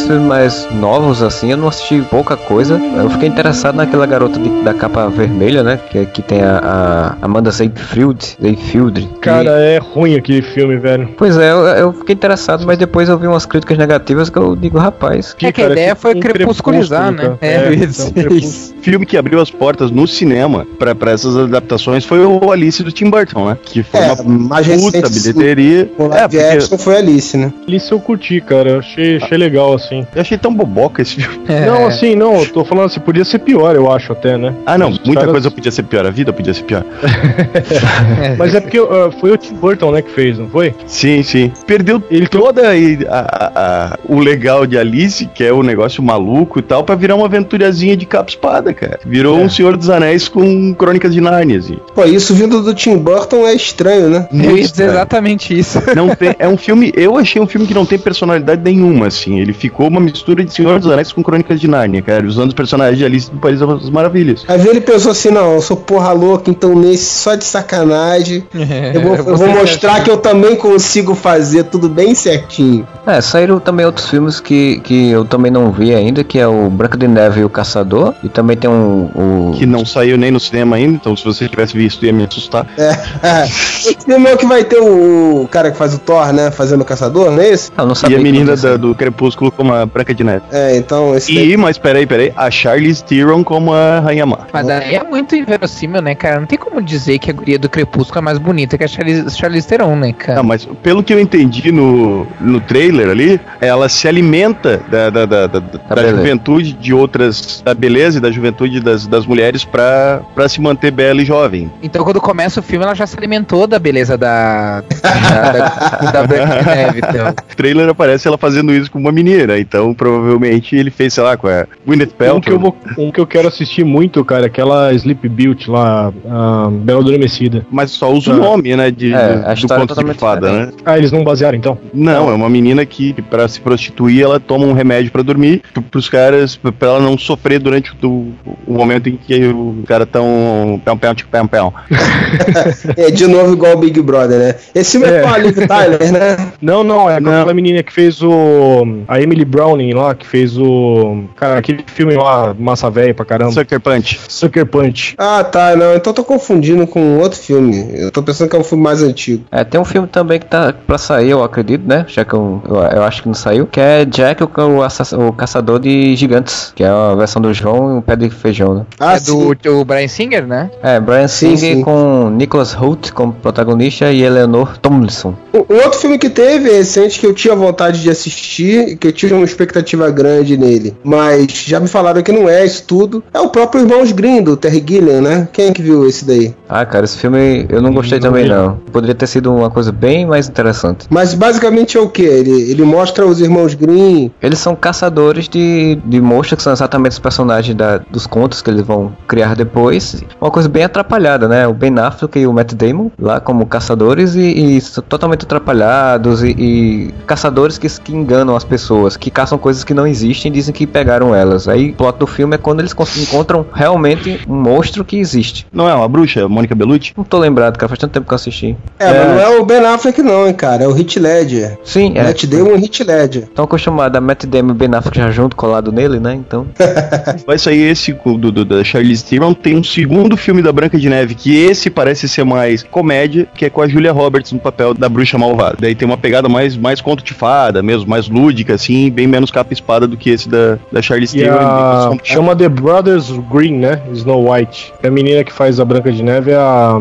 Desses filmes mais novos, assim, eu não assisti pouca coisa. Eu fiquei interessado naquela garota de- da capa vermelha, né? Que, que tem a, a Amanda Seyfried. Seyfried. Cara, é ruim aquele filme, velho. Pois é, eu, eu fiquei interessado, mas depois eu vi umas críticas negativas que eu digo, rapaz. É que a ideia foi crepusculizar, né? É, isso, isso. filme que abriu as portas no cinema pra pra essas adaptações foi o Alice do Tim Burton, né? Que foi É, uma mais puta bilheteria. O É, porque foi Alice, né? Alice eu curti, cara. Achei, achei legal, assim. Eu achei tão boboca esse filme. Não, assim, não, eu tô falando assim, podia ser pior, eu acho até, né? Ah, não, Os muita caras- coisa podia ser pior, a vida podia ser pior. Mas é porque ah, foi o Tim Burton, né, que fez, não foi? Sim, sim. Perdeu Ele toda a- a- a- o legal de Alice, que é o negócio maluco e tal, pra virar uma aventurazinha de capa espada, cara. Virou um Senhor dos Anéis com crônicas de Nárnia, assim. Pô, isso vindo do Tim Burton é estranho, né? Muito estranho. exatamente isso. Não tem, é um filme, eu achei um filme que não tem personalidade nenhuma, assim. Ele ficou uma mistura de Senhor dos Anéis com Crônicas de Nárnia, cara, usando os personagens de Alice do País das Maravilhas. Aí ele pensou assim, não, eu sou porra louca, então nesse só de sacanagem. Eu vou, eu vou mostrar que eu também consigo fazer tudo bem certinho. É, saíram também outros filmes que, que eu também não vi ainda, que é o Branca de Neve e o Caçador. E também tem um. O... Que não saiu nem no cinema ainda, então se você tivesse visto ia me assustar. É, Esse filme é o que vai ter o, o cara que faz o Thor, né? Fazendo o caçador, não é esse? Ah, eu não E sabia a que menina da- do Crepúsculo como a Branca de Neve. É, então esse daí- E, mas peraí, peraí, a Charlize Theron como a Rainha Má. Mas daí é muito inverossímil, né, cara? Não tem como dizer que a guria do Crepúsculo é mais bonita que a Charlize, Charlize Theron, né, cara? Não, mas pelo que eu entendi no, no trailer ali, ela se alimenta da, da, da, da- da beleza. juventude de outras, da beleza e da juventude das, das mulheres pra, pra se manter bela e jovem. Então quando começa o filme, ela já se alimentou da beleza da. da, da, da Branca de Neve, então. O trailer aparece ela fazendo isso com uma menina, então provavelmente ele fez, sei lá, com a Gwyneth Um que, eu Paltrow. vou, um que eu quero assistir muito, cara, é aquela Sleep Beauty lá, a Bela Adormecida. Mas só usa Ah. o nome, né, de, É, do, é conto de totalmente fada, né? Ah, eles não basearam então? Não, é uma menina que, pra se prostituir, ela toma um remédio pra dormir, pros caras, pra ela não sofrer durante o, o momento em que o cara tão. Pão, pão, tic, pão, pão. é de novo igual o Big Brother, né? Esse filme é, É. com a Liv Tyler, né? Não, não, é com Não. aquela menina que fez o. A Emily Browning lá, que fez o. Cara, aquele filme lá, massa velha pra caramba. Sucker Punch. Sucker Punch. Ah, tá, não, então eu tô confundindo com outro filme. Eu tô pensando que é um filme mais antigo. É, tem um filme também que tá pra sair, eu acredito, né? Já que eu, eu, eu acho que não saiu, que é Jack, o, o, assass- o caçador de gigantes, que é a versão do João e um pé de feijão, né? Ah, é do, do Brian Singer, né? É, Brian Sim, Singer sim. com Nicholas Hoult como protagonista e Eleanor Tomlinson. Um outro filme que teve recente que eu tinha vontade de assistir, que eu tive uma expectativa grande nele, mas já me falaram que não é isso tudo, é o próprio Irmãos Grimm, do Terry Gilliam, né? Quem é que viu esse daí? Ah, cara, esse filme eu não gostei Não também vi. não. Poderia ter sido uma coisa bem mais interessante. Mas basicamente é o que? Ele, ele mostra os Irmãos Grimm. Eles são caçadores de, de monstros, que são exatamente os personagens da- dos contos que eles vão criar depois. Uma coisa bem atrapalhada, né? O Ben Affleck e o Matt Damon lá como caçadores e, e são totalmente atrapalhados e, e caçadores que, que enganam as pessoas, que caçam coisas que não existem e dizem que pegaram elas. Aí o plot do filme é quando eles encontram realmente um monstro que existe. Não é uma bruxa, Mônica Bellucci? Não tô lembrado, cara, faz tanto tempo que eu assisti. É, mas não é o Ben Affleck não, hein, cara, é o Heath Ledger. Sim, é. Matt Damon e Heath Ledger. Estão acostumados a Matt Damon e Ben Affleck já junto, colado nele, né? Então. Vai sair esse do, do- da Charlize Theron. Tem um segundo filme da Branca de Neve, que esse parece ser mais comédia, que é com a Julia Roberts no papel da bruxa malvada. Daí tem uma pegada mais, mais conto de fada, mesmo, mais lúdica, assim, bem menos capa e espada do que esse da, da Charlize Theron. a... São- Chama The Brothers Green, né? Snow White. A menina que faz a Branca de Neve é a.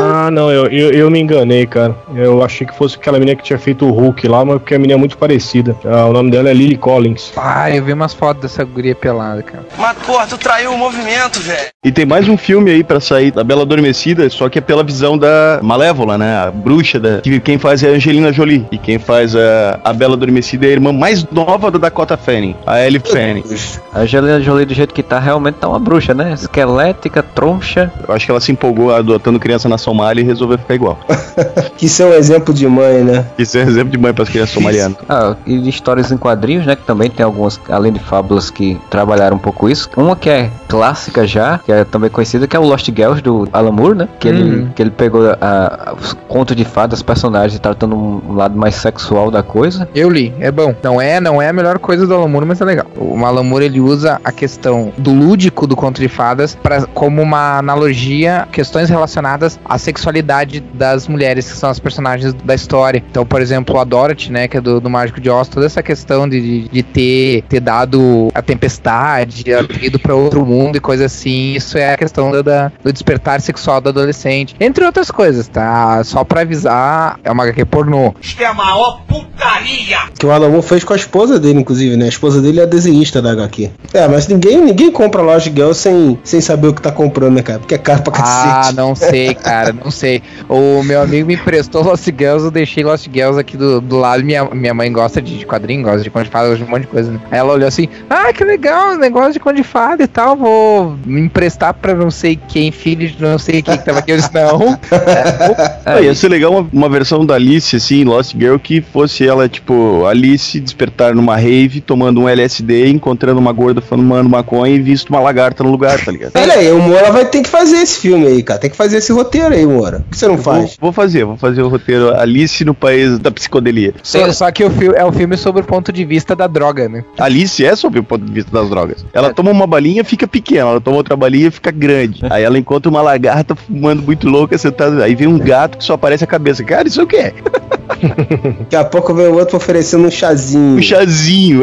Ah, não, eu, eu, eu me enganei, cara. Eu achei que fosse aquela menina que tinha feito o Hulk lá, mas porque a menina é muito parecida. Ah, o nome dela é Lily Collins. Ah, eu vi umas fotos dessa guria pelada, cara. Mas, porra, tu traiu o movimento, velho. E tem mais um filme aí pra sair da Bela Adormecida, só que é pela visão da Malévola, né? A bruxa da. Que quem faz é a Angelina Jolie. E quem faz a, a Bela Adormecida é a irmã mais nova da Dakota Fanning, a Ellie Fanning. A Angelina Jolie, do jeito que tá, realmente tá uma bruxa, né? Esquelética, troncha. Eu acho que ela se empolgou adotando criança na Somália e resolveu ficar igual. Que isso é um exemplo de mãe, né? Isso é um exemplo de mãe para as crianças somalianas. Ah, e de histórias em quadrinhos, né? Que também tem algumas, além de fábulas, que trabalharam um pouco isso. Uma que é clássica já, que é também conhecida, que é o Lost Girls do Alan Moore, né? Que, ele, Uhum. que ele pegou a- a- os contos de fadas, personagens, tratando um, um lado mais sexual da coisa. Eu li, é bom. Não é, não é a melhor coisa do Alan Moore, mas é legal. O Alan Moore, ele usa a questão do lúdico do conto de fadas pra, como uma analogia, questões relacionadas à sexualidade das mulheres, que são as personagens da história. Então, por exemplo, a Dorothy, né, que é do, do Mágico de Oz, toda essa questão de, de, de ter, ter dado a tempestade, ter ido pra outro mundo e coisa assim, isso é a questão da- da, do despertar sexual do adolescente. Entre outras coisas, tá? Só pra avisar, é uma HQ pornô. Isto é a maior putaria. Que o Alan Moore fez com a esposa dele, inclusive, né? A esposa dele é a desenhista da HQ. É, mas ninguém, ninguém compra Lost Girl sem, sem saber o que tá comprando, né, cara? Porque é caro pra Ah, cacete. não sei, cara, não sei. O meu amigo me emprestou Lost Girls, eu deixei Lost Girls aqui do, do lado. Minha, minha mãe gosta de, de quadrinho, gosta de conto de fada, gosta de um monte de coisa, né? Aí ela olhou assim, ah, que legal, negócio de conto de fada e tal, vou me emprestar pra não sei quem, filho de não sei quem que tava aqui. Eu disse, não. Ah, ia ser legal uma, uma versão da Alice, assim, Lost Girl, que fosse ela, tipo, Alice despertar numa rave, tomando um LSD, encontrando uma gorda fumando maconha e visto uma lagarta no lugar, tá ligado? Olha aí, o Moura vai ter que fazer esse filme aí, cara. Tem que fazer esse roteiro aí, Moura. Por que você não Vou, faz? vou fazer, vou fazer o roteiro Alice no país da psicodelia. Só, só que o filme é o filme sobre o ponto de vista da droga, né? Alice é sobre o ponto de vista das drogas. Ela toma uma balinha, fica pequena. Ela toma outra balinha, fica grande. Aí ela encontra uma lagarta fumando muito louca, sentada. Aí vem um gato que só aparece a cabeça. Cara, isso é o quê? Daqui a pouco vem o outro oferecendo um chazinho. Um chazinho.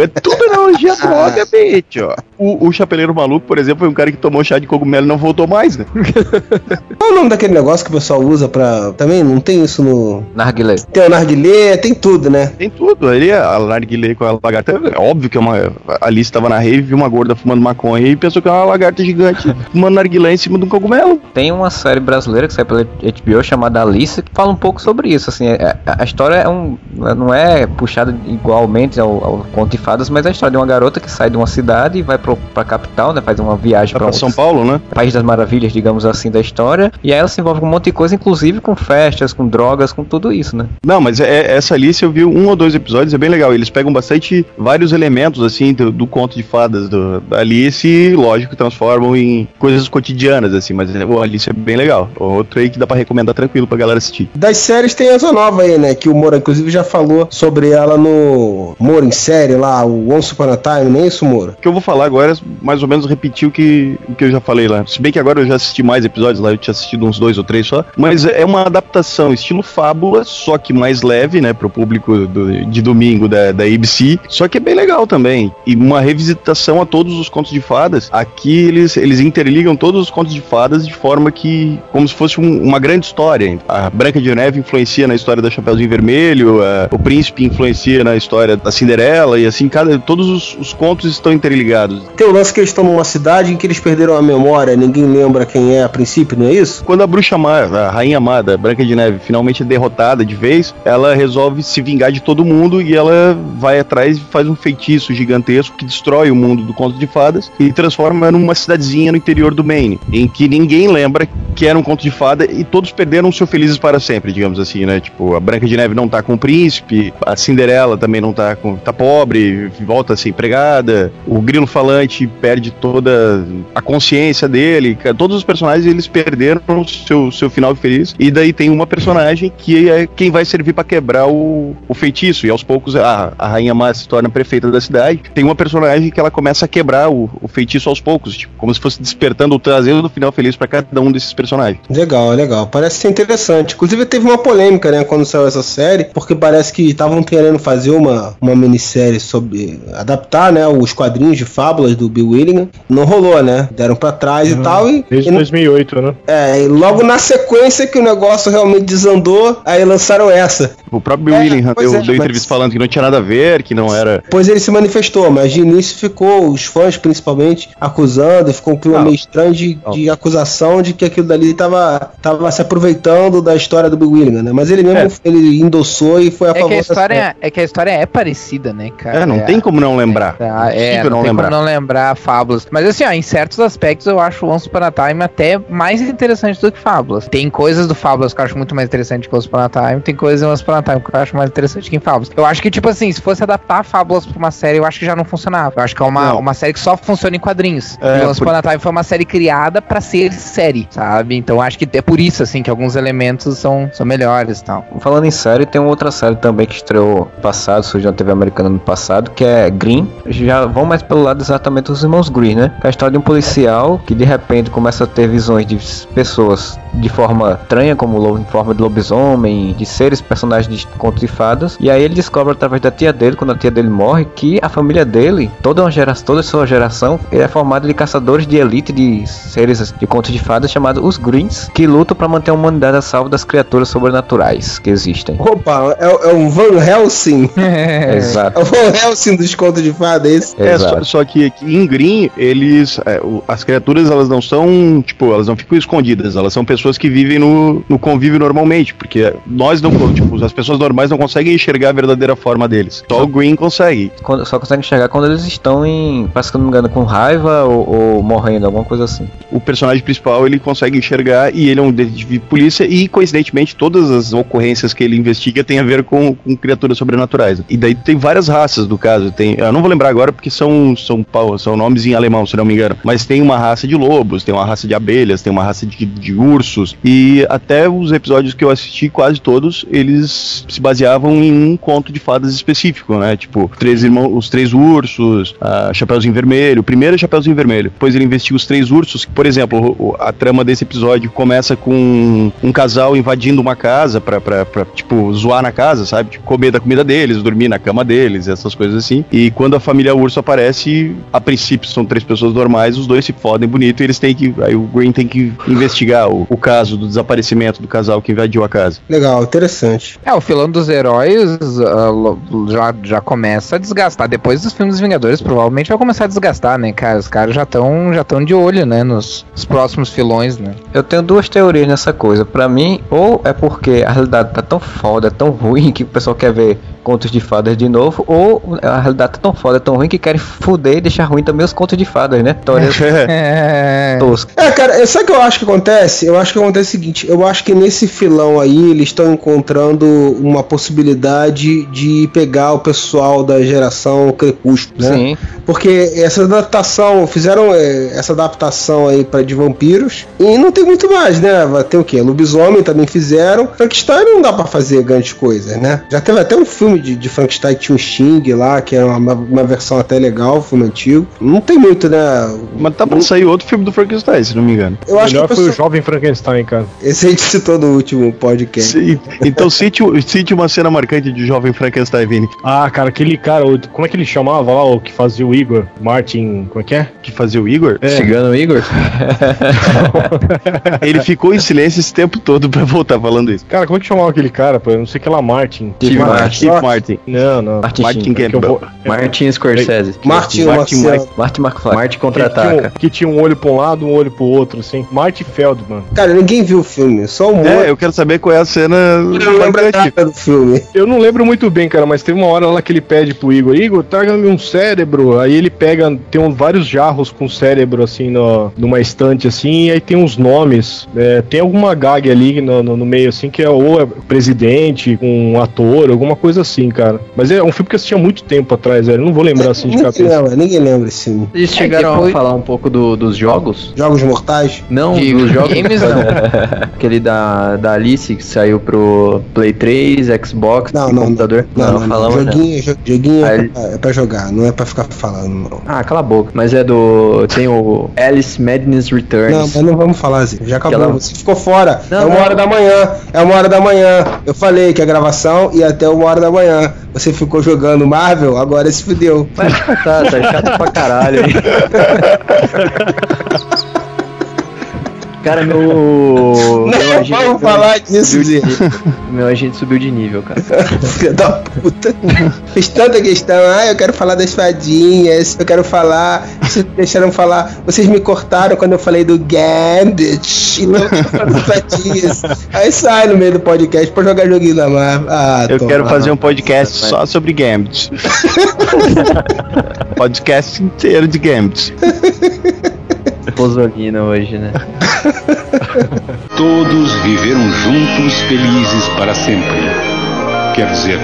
É tudo analogia droga, bitch, ó. O, o chapeleiro maluco, por exemplo, foi um cara que tomou chá de cogumelo e não voltou mais, né? Qual é o nome daquele negócio que o pessoal usa pra. Também não tem isso no. Narguilé. Tem o narguilé, tem tudo, né? Tem tudo. Aí a narguilé com a lagarta. É óbvio que é uma. A Alice tava na rave, viu uma gorda fumando maconha e pensou que era uma lagarta gigante fumando narguilé em cima de um cogumelo. Tem uma série brasileira que sai pela HBO chamada Alice que fala um pouco sobre isso. Assim, é- a, a história é um, não é puxada igualmente ao, ao conto de fadas, mas é a história de uma garota que sai de uma cidade e vai para pro, pra capital, né? Faz uma viagem pra, pra São Paulo, né? País das Maravilhas, digamos assim, da história. E aí ela se envolve com um monte de coisa, inclusive com festas, com drogas, com tudo isso, né? Não, mas é, essa Alice eu vi um ou dois episódios, é bem legal. Eles pegam bastante vários elementos, assim, do, do conto de fadas do, da Alice e, lógico, transformam em coisas cotidianas, assim. Mas é, o Alice é bem legal. Outro aí que dá pra recomendar tranquilo pra galera assistir. Das séries tem essa nova aí, né? Que o Moura, inclusive, já falou sobre ela no Moura em série lá, o Once Upon a Time, nem isso, Moura? O que eu vou falar agora é mais ou menos repetir o que, o que eu já falei lá. Se bem que agora eu já assisti mais episódios lá, eu tinha assistido uns dois ou três só. Mas é uma adaptação estilo fábula, só que mais leve, né? Pro público do- de domingo da, da ABC. Só que é bem legal também. E uma revisitação a todos os contos de fadas. Aqui eles, eles interligam todos os contos de fadas de forma que, como se fosse um- uma grande história. A Branca de Neve influencia na história da Chapeuzinho Vermelho, a- o Príncipe influencia na história da Cinderela, e assim, cada, todos os, os contos estão interligados. Tem o lance que eles estão numa cidade em que eles perderam a memória, ninguém lembra quem é a princípio, não é isso? Quando a bruxa má, a rainha amada, Branca de Neve, finalmente é derrotada de vez, ela resolve se vingar de todo mundo e ela vai atrás e faz um feitiço gigantesco que destrói o mundo do conto de fadas e transforma numa cidadezinha no interior do Maine, em que ninguém lembra que era um conto de fada e todos perderam seu felizes para sempre, digamos assim, né? Tipo, a Branca de Neve não tá com o príncipe, a Cinderela também não tá com tá pobre, volta a ser empregada, o Grilo Falante perde toda a consciência dele, todos os personagens eles perderam seu, seu final feliz e daí tem uma personagem que é quem vai servir para quebrar o, o feitiço e aos poucos a, a Rainha Má se torna prefeita da cidade. Tem uma personagem que ela começa a quebrar o, o feitiço aos poucos, tipo, como se fosse despertando o trazendo do final feliz para cada um desses personagens. Legal, legal. Parece ser interessante. Inclusive teve uma polêmica, né, quando saiu essa série, porque parece que estavam querendo fazer uma, uma minissérie sobre adaptar, né, os quadrinhos de fábulas do Bill Willingham. Não rolou, né? Deram pra trás e tal e, Desde e 2008, né? é, e logo na sequência que o negócio realmente desandou, aí lançaram essa. O próprio Bill Willingham pois deu, é, deu mas- entrevista falando que não tinha nada a ver, que não era. Depois ele se manifestou, mas de início ficou, os fãs principalmente, acusando, ficou um clima meio estranho de, de acusação de que aquilo dali tava, tava se aproveitando da história do Bill Willingham, né? Mas ele mesmo ele endossou e foi a É favor que a da história, série. é que a história é parecida, né, cara? É, não É, tem como não lembrar. Ah, é, não, não tem lembrar. como não lembrar fábulas. Mas assim, ó, em certos aspectos eu acho Once Upon a Time até mais interessante do que fábulas. Tem coisas do fábulas que eu acho muito mais interessante que Once Upon a Time, tem coisas em Once Upon a Time que eu acho mais interessante que em fábulas. Eu acho que, tipo assim, se fosse adaptar fábulas pra uma série, eu acho que já não funcionava. Eu acho que é uma, Não. uma série que só funciona em quadrinhos. É, e Once por- Upon a Time foi uma série criada pra ser série, sabe? Então eu acho que é por isso, assim, que alguns elementos são, são melhores e tal. Falando em série, tem uma outra série também que estreou passado, surgiu na TV americana no passado, que é Green. Já vão mais pelo lado exatamente dos irmãos Green, né? Que é a história de um policial que de repente começa a ter visões de pessoas de forma estranha, como em forma de lobisomem, de seres, personagens de contos de fadas. E aí ele descobre através da tia dele, quando a tia dele morre, que a família dele, toda uma geração, toda a sua geração, é formada de caçadores de elite de seres de contos de fadas chamados os Greens, que lutam para manter a humanidade a salvo das criaturas sobrenaturais que existem. Opa, é, é um Van Helsing. Exato. É o Helsing dos contos de fada, é isso? É, só, só que aqui em Green, eles. é, o- as criaturas, elas não são. Tipo, elas não ficam escondidas. Elas são pessoas que vivem no, no convívio normalmente. Porque nós não. Tipo, as pessoas normais não conseguem enxergar a verdadeira forma deles. Só o Green consegue. Quando- só consegue enxergar quando eles estão em, parece que eu não me engano, com raiva ou, ou morrendo, alguma coisa assim. O personagem principal ele consegue enxergar e ele é um detetive de polícia. E coincidentemente, todas as ocorrências que ele investiga têm a ver com, com criaturas sobrenaturais. E daí tem várias raças do caso. Tem, eu não vou lembrar agora porque são, são, são nomes em alemão, se não me engano. Mas tem uma raça de lobos, tem uma raça de abelhas, tem uma raça de, de ursos. E até os episódios que eu assisti, quase todos, eles se baseavam em um conto de fadas específico, né? Tipo, três irmãos, os três ursos, a Chapeuzinho Vermelho. O primeiro é Chapeuzinho Vermelho. Depois ele investiga os três ursos. Por exemplo, a trama desse episódio começa com um casal invadindo uma casa pra, pra, pra, tipo, zoar na casa, sabe? Tipo, comer da comida deles, dormir na cama deles, essas coisas assim. E quando a família urso aparece, a princípio são três pessoas normais, os dois se fodem bonito e eles têm que. Aí o Green tem que investigar o, o caso do desaparecimento do casal que invadiu a casa. Legal, interessante. É, o filão dos heróis lo- já, já começa a desgastar. Depois dos filmes dos Vingadores, provavelmente vai começar a desgastar, né, cara? Os caras já estão já tão de olho, né, nos, nos próximos filões, né? Eu tenho duas teorias nessa coisa. Pra mim, ou é porque a realidade tá tão foda, tão ruim, que o pessoal quer ver contos de fadas de novo, ou a realidade tá tão foda, tão ruim que querem fuder e deixar ruim também os contos de fadas, né? Histórias toscas. É, cara, sabe o que eu acho que acontece? Eu acho que acontece o seguinte: eu acho que nesse filão aí eles estão encontrando uma possibilidade de pegar o pessoal da geração Crepúsculo, né? Sim. Porque essa adaptação, fizeram é, essa adaptação aí para de vampiros e não tem muito mais, né? Vai ter o quê? Lobisomem também fizeram. Frankenstein não dá pra fazer grandes coisas, né? Já teve até um filme de, de Frankenstein que tinha um Sting lá, que era uma, uma versão até legal, filme antigo. Não tem muito, né? Mas tá pra sair outro filme do Frankenstein, se não me engano. Eu acho Melhor que a foi o pessoa- Jovem Frankenstein, cara. Esse a gente citou no último podcast. Sim. Então cite, cite uma cena marcante de Jovem Frankenstein, Vini. Ah, cara, aquele cara, o- como é que ele chamava lá, o que fazia o Igor? Martin, como é que é? Que fazia o Igor? É. Cigano Igor? Ele ficou em silêncio esse tempo todo pra voltar falando isso. Cara, como é que chamava aquele cara, pô? Eu não sei que lá, Martin. Steve Martin. Steve Martin. Não, não. Martin Martin Sheen. Que eu Campbell. vou- Martin Scorsese. Martin, Martin. Martin McFly. Martin que tinha, contra-ataca. um, que tinha um olho pra um lado, um olho pro outro, assim. Martin Feldman. Cara, ninguém viu o filme, só o Moura. É, eu quero saber qual é a cena não lembra marcante. nada do filme. Eu não lembro muito bem, cara, mas teve uma hora lá que ele pede pro Igor, Igor, traga-me um cérebro. Aí ele pega, tem um, vários jarros com cérebro, assim, no, numa estante, assim, e aí tem uns nomes. É, tem alguma gag ali no, no, no meio, assim, que é ou é presidente, um ator, alguma coisa assim, cara. Mas é um filme que eu assisti há muito tempo atrás, velho. Eu não vou lembrar assim de Ninguém cabeça. lembra, ninguém lembra esse filme. Eles chegaram depois- a falar um pouco do- dos jogos? Jogos Mortais? Não, De dos jogos. games, não. Aquele da, da Alice que saiu pro Play 3, Xbox, Não, não, computador. Não, não, não. falamos já. Joguinho, jo- joguinho é, é pra jogar, não é pra ficar falando, não. Ah, cala a boca. Mas é do. Tem o Alice Madness Não, Returns. mas não vamos falar assim. Já acabou. Aquela- Você ficou fora. Não, é uma não. hora da manhã. É uma hora da manhã. Eu falei que a gravação ia até uma hora da manhã. Você ficou jogando Marvel, agora se fudeu. Vai tá, tá chato pra caralho aí. Cara, meu. meu Não agente vamos falar disso, Zé. Meu agente subiu de nível, cara. Filha da puta. Fez tanta questão. Ah, eu quero falar das fadinhas. Eu quero falar. Vocês deixaram falar. Vocês me cortaram quando eu falei do Gambit. E não das fadinhas. Aí sai no meio do podcast pra jogar joguinho da Marvel. Ah, Eu quero fazer um podcast só sobre Gambit. podcast inteiro de Gambit. Pozolina hoje, né? Todos viveram juntos felizes para sempre. Quer dizer,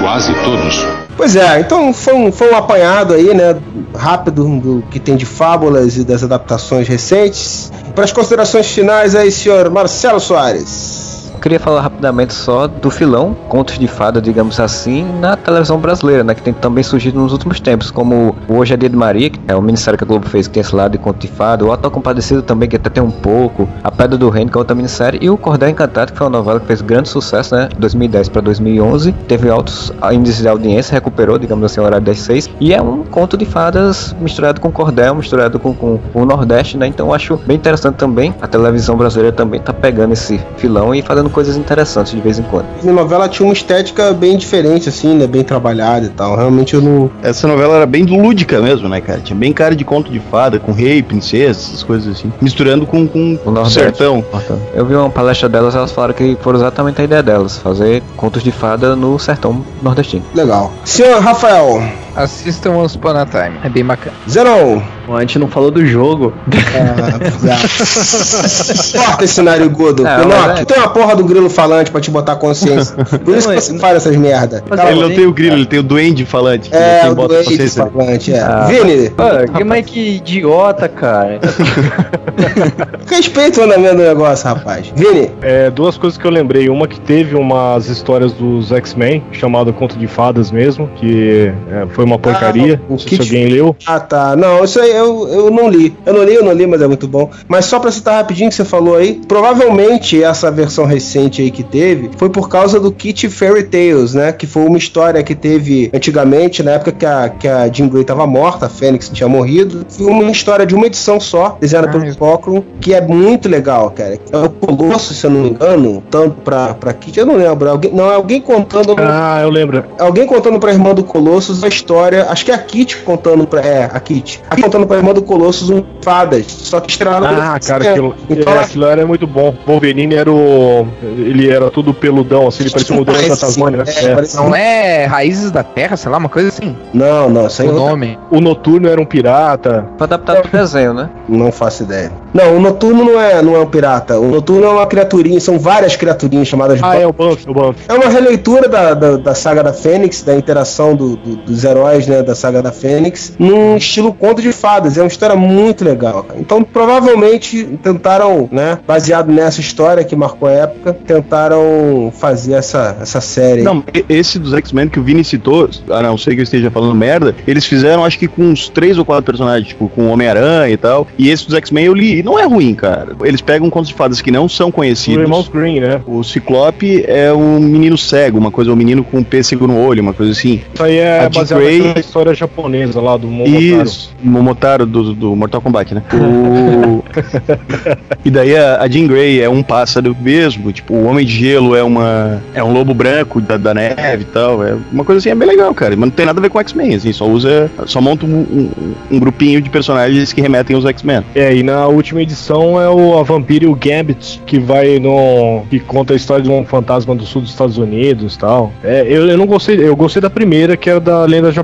quase todos. Pois é, então foi um, foi um apanhado aí, né? Rápido do que tem de fábulas e das adaptações recentes. Para as considerações finais aí, senhor Marcelo Soares. Queria falar rapidamente só do filão, contos de fada, digamos assim, na televisão brasileira, né? Que tem também surgido nos últimos tempos, como Hoje é Dia de Maria, que é o minissérie que a Globo fez, que tem esse lado de conto de fada, o Auto Compadecido também, que até tem um pouco, A Pedra do Reino, que é outra minissérie, e o Cordel Encantado, que foi uma novela que fez grande sucesso, né? 2010 para 2011, teve altos índices de audiência, recuperou, digamos assim, o horário das seis, e é um conto de fadas misturado com cordel, misturado com, com, com o Nordeste, né? Então acho bem interessante também, a televisão brasileira também tá pegando esse filão e fazendo coisas interessantes de vez em quando. A novela tinha uma estética bem diferente, assim, né? Bem trabalhada e tal. Realmente eu não. Essa novela era bem lúdica mesmo, né, cara? Tinha bem cara de conto de fada, com rei, princesa, essas coisas assim. Misturando com, com O Nordeste. sertão. Eu vi uma palestra delas, elas falaram que foram exatamente a ideia delas, fazer contos de fada no sertão nordestino. Legal. Senhor Rafael. Assistam Once Upon a Time, é bem bacana. Zenon. Bom, a gente não falou do jogo. Corta esse narigudo. Não, Pinóquio, mas é- tem uma porra do grilo falante pra te botar consciência. Por isso que você faz essas merda. Ele não tem o grilo, ele tem o duende falante. É, o dele. falante, é. Ah, Vini, Pô, que, mas que idiota, cara. respeita o andamento do negócio, rapaz. Vini, É, duas coisas que eu lembrei. Uma que teve umas histórias dos X-Men, chamado Conto de Fadas mesmo, que é, foi uma porcaria. Ah, o não sei Kit- se alguém leu. Ah, tá. Não, isso aí eu, eu não li. Eu não li, eu não li, mas é muito bom. Mas só pra citar rapidinho que você falou aí, provavelmente essa versão recente aí que teve foi por causa do Kit Fairy Tales, né? Que foi uma história que teve antigamente, na época que a, que a Jean Grey tava morta, a Fênix tinha morrido. Foi uma história de uma edição só, desenhada pelo Fulcrum, que é muito legal, cara. É o Colosso, se eu não me engano, tanto pra, pra Kit, eu não lembro. Alguém, não, é alguém contando. Ah, eu lembro. Alguém contando pra irmã do Colossus a história, acho que é a Kit contando pra. É, a Kit. A Kit contando pra irmã do Colossus um fadas, só que estrelado Ah, cara, aquilo, Então, é, aquilo era muito bom. Wolverine era o. Ele era tudo peludão, assim, ele parecia um mudante da Tasmania, né? É, É. Não é Raízes da Terra, sei lá, uma coisa assim. Não, não, isso aí O é nome. O Noturno era um pirata. Foi adaptado pro desenho, né? Não faço ideia. Não, o Noturno não é, não é um pirata. O Noturno é uma criaturinha, são várias criaturinhas chamadas Ah, é o Buff, o Buff. É uma releitura da, da, da saga da Fênix, da interação do- do- dos heróis né, da saga da Fênix, num estilo conto de fadas. É uma história muito legal. cara. Então, provavelmente, tentaram, né, baseado nessa história que marcou a época, tentaram fazer essa, essa série. Não, esse dos X-Men que o Vini citou, a não ser que eu esteja falando merda, eles fizeram acho que com uns três ou quatro personagens, tipo, com o Homem-Aranha e tal. E esse dos X-Men eu li, e não é ruim, cara. Eles pegam contos de fadas que não são O conhecidos. Irmãos Green, né? O Ciclope é um menino cego, uma coisa, um menino com um pêssego no olho, uma coisa assim. Isso aí é A baseado Naquela história japonesa lá do Momotaro. Isso, Momotaro do, do Mortal Kombat, né? O... e daí a, a Jean Grey é um pássaro mesmo, tipo, o Homem de Gelo é uma é um lobo branco da, da neve e tal, é uma coisa assim, é bem legal, cara, mas não tem nada a ver com X-Men, assim, só usa, só monta um, um- um grupinho de personagens que remetem aos X-Men. É, e na última edição é o a Vampire e o Gambit, que vai no. que conta a história de um fantasma do sul dos Estados Unidos e tal. É, eu, eu não gostei, eu gostei da primeira, que era da lenda japonesa,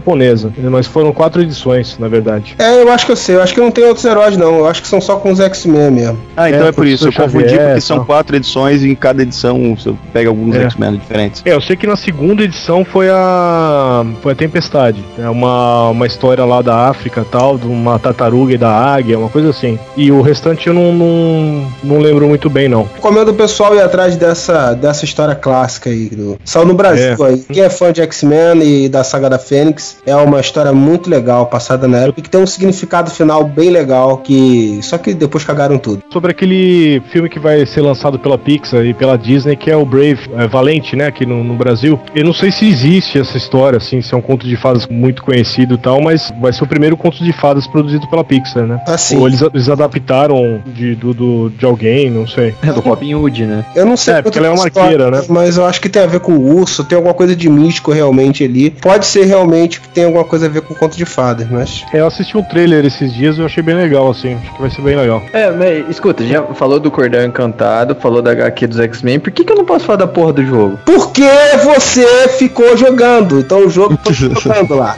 mas foram quatro edições, na verdade. É, eu acho que eu sei. Eu acho que não tem outros heróis, não. Eu acho que são só com os X-Men mesmo. Ah, então É, é, por isso, eu Professor confundi Xavier, porque são quatro edições e em cada edição você pega alguns É. X-Men diferentes. É, eu sei que na segunda edição foi a. foi a Tempestade. É uma, uma história lá da África tal, de uma tartaruga e da águia, uma coisa assim. E o restante eu não, não, não lembro muito bem, não. Recomendo o pessoal ir atrás dessa, dessa história clássica aí. Do... Saiu no Brasil É. aí. Quem é fã de X-Men e da saga da Fênix, é uma história muito legal, passada na época, e que tem um significado final bem legal, que só que depois cagaram tudo. Sobre aquele filme que vai ser lançado pela Pixar e pela Disney, que é o Brave, é, Valente, né, aqui no, no Brasil. Eu não sei se existe essa história, assim, se é um conto de fadas muito conhecido e tal, mas vai ser o primeiro conto de fadas produzido pela Pixar, né? Ah, sim. Ou eles, eles adaptaram de, do, do- de alguém, não sei. É do Robin Hood, né? Eu não sei É, porque ela é uma da história, arqueira, né? Mas eu acho que tem a ver com o urso, tem alguma coisa de místico realmente ali. Pode ser realmente que tem alguma coisa a ver com conto de fadas, mas. É, eu assisti um trailer esses dias e eu achei bem legal, assim. Acho que vai ser bem legal. É, mas escuta, já falou do Cordão Encantado, falou da HQ dos X-Men, por que, que eu não posso falar da porra do jogo? Porque você ficou jogando, então o jogo foi jogando lá.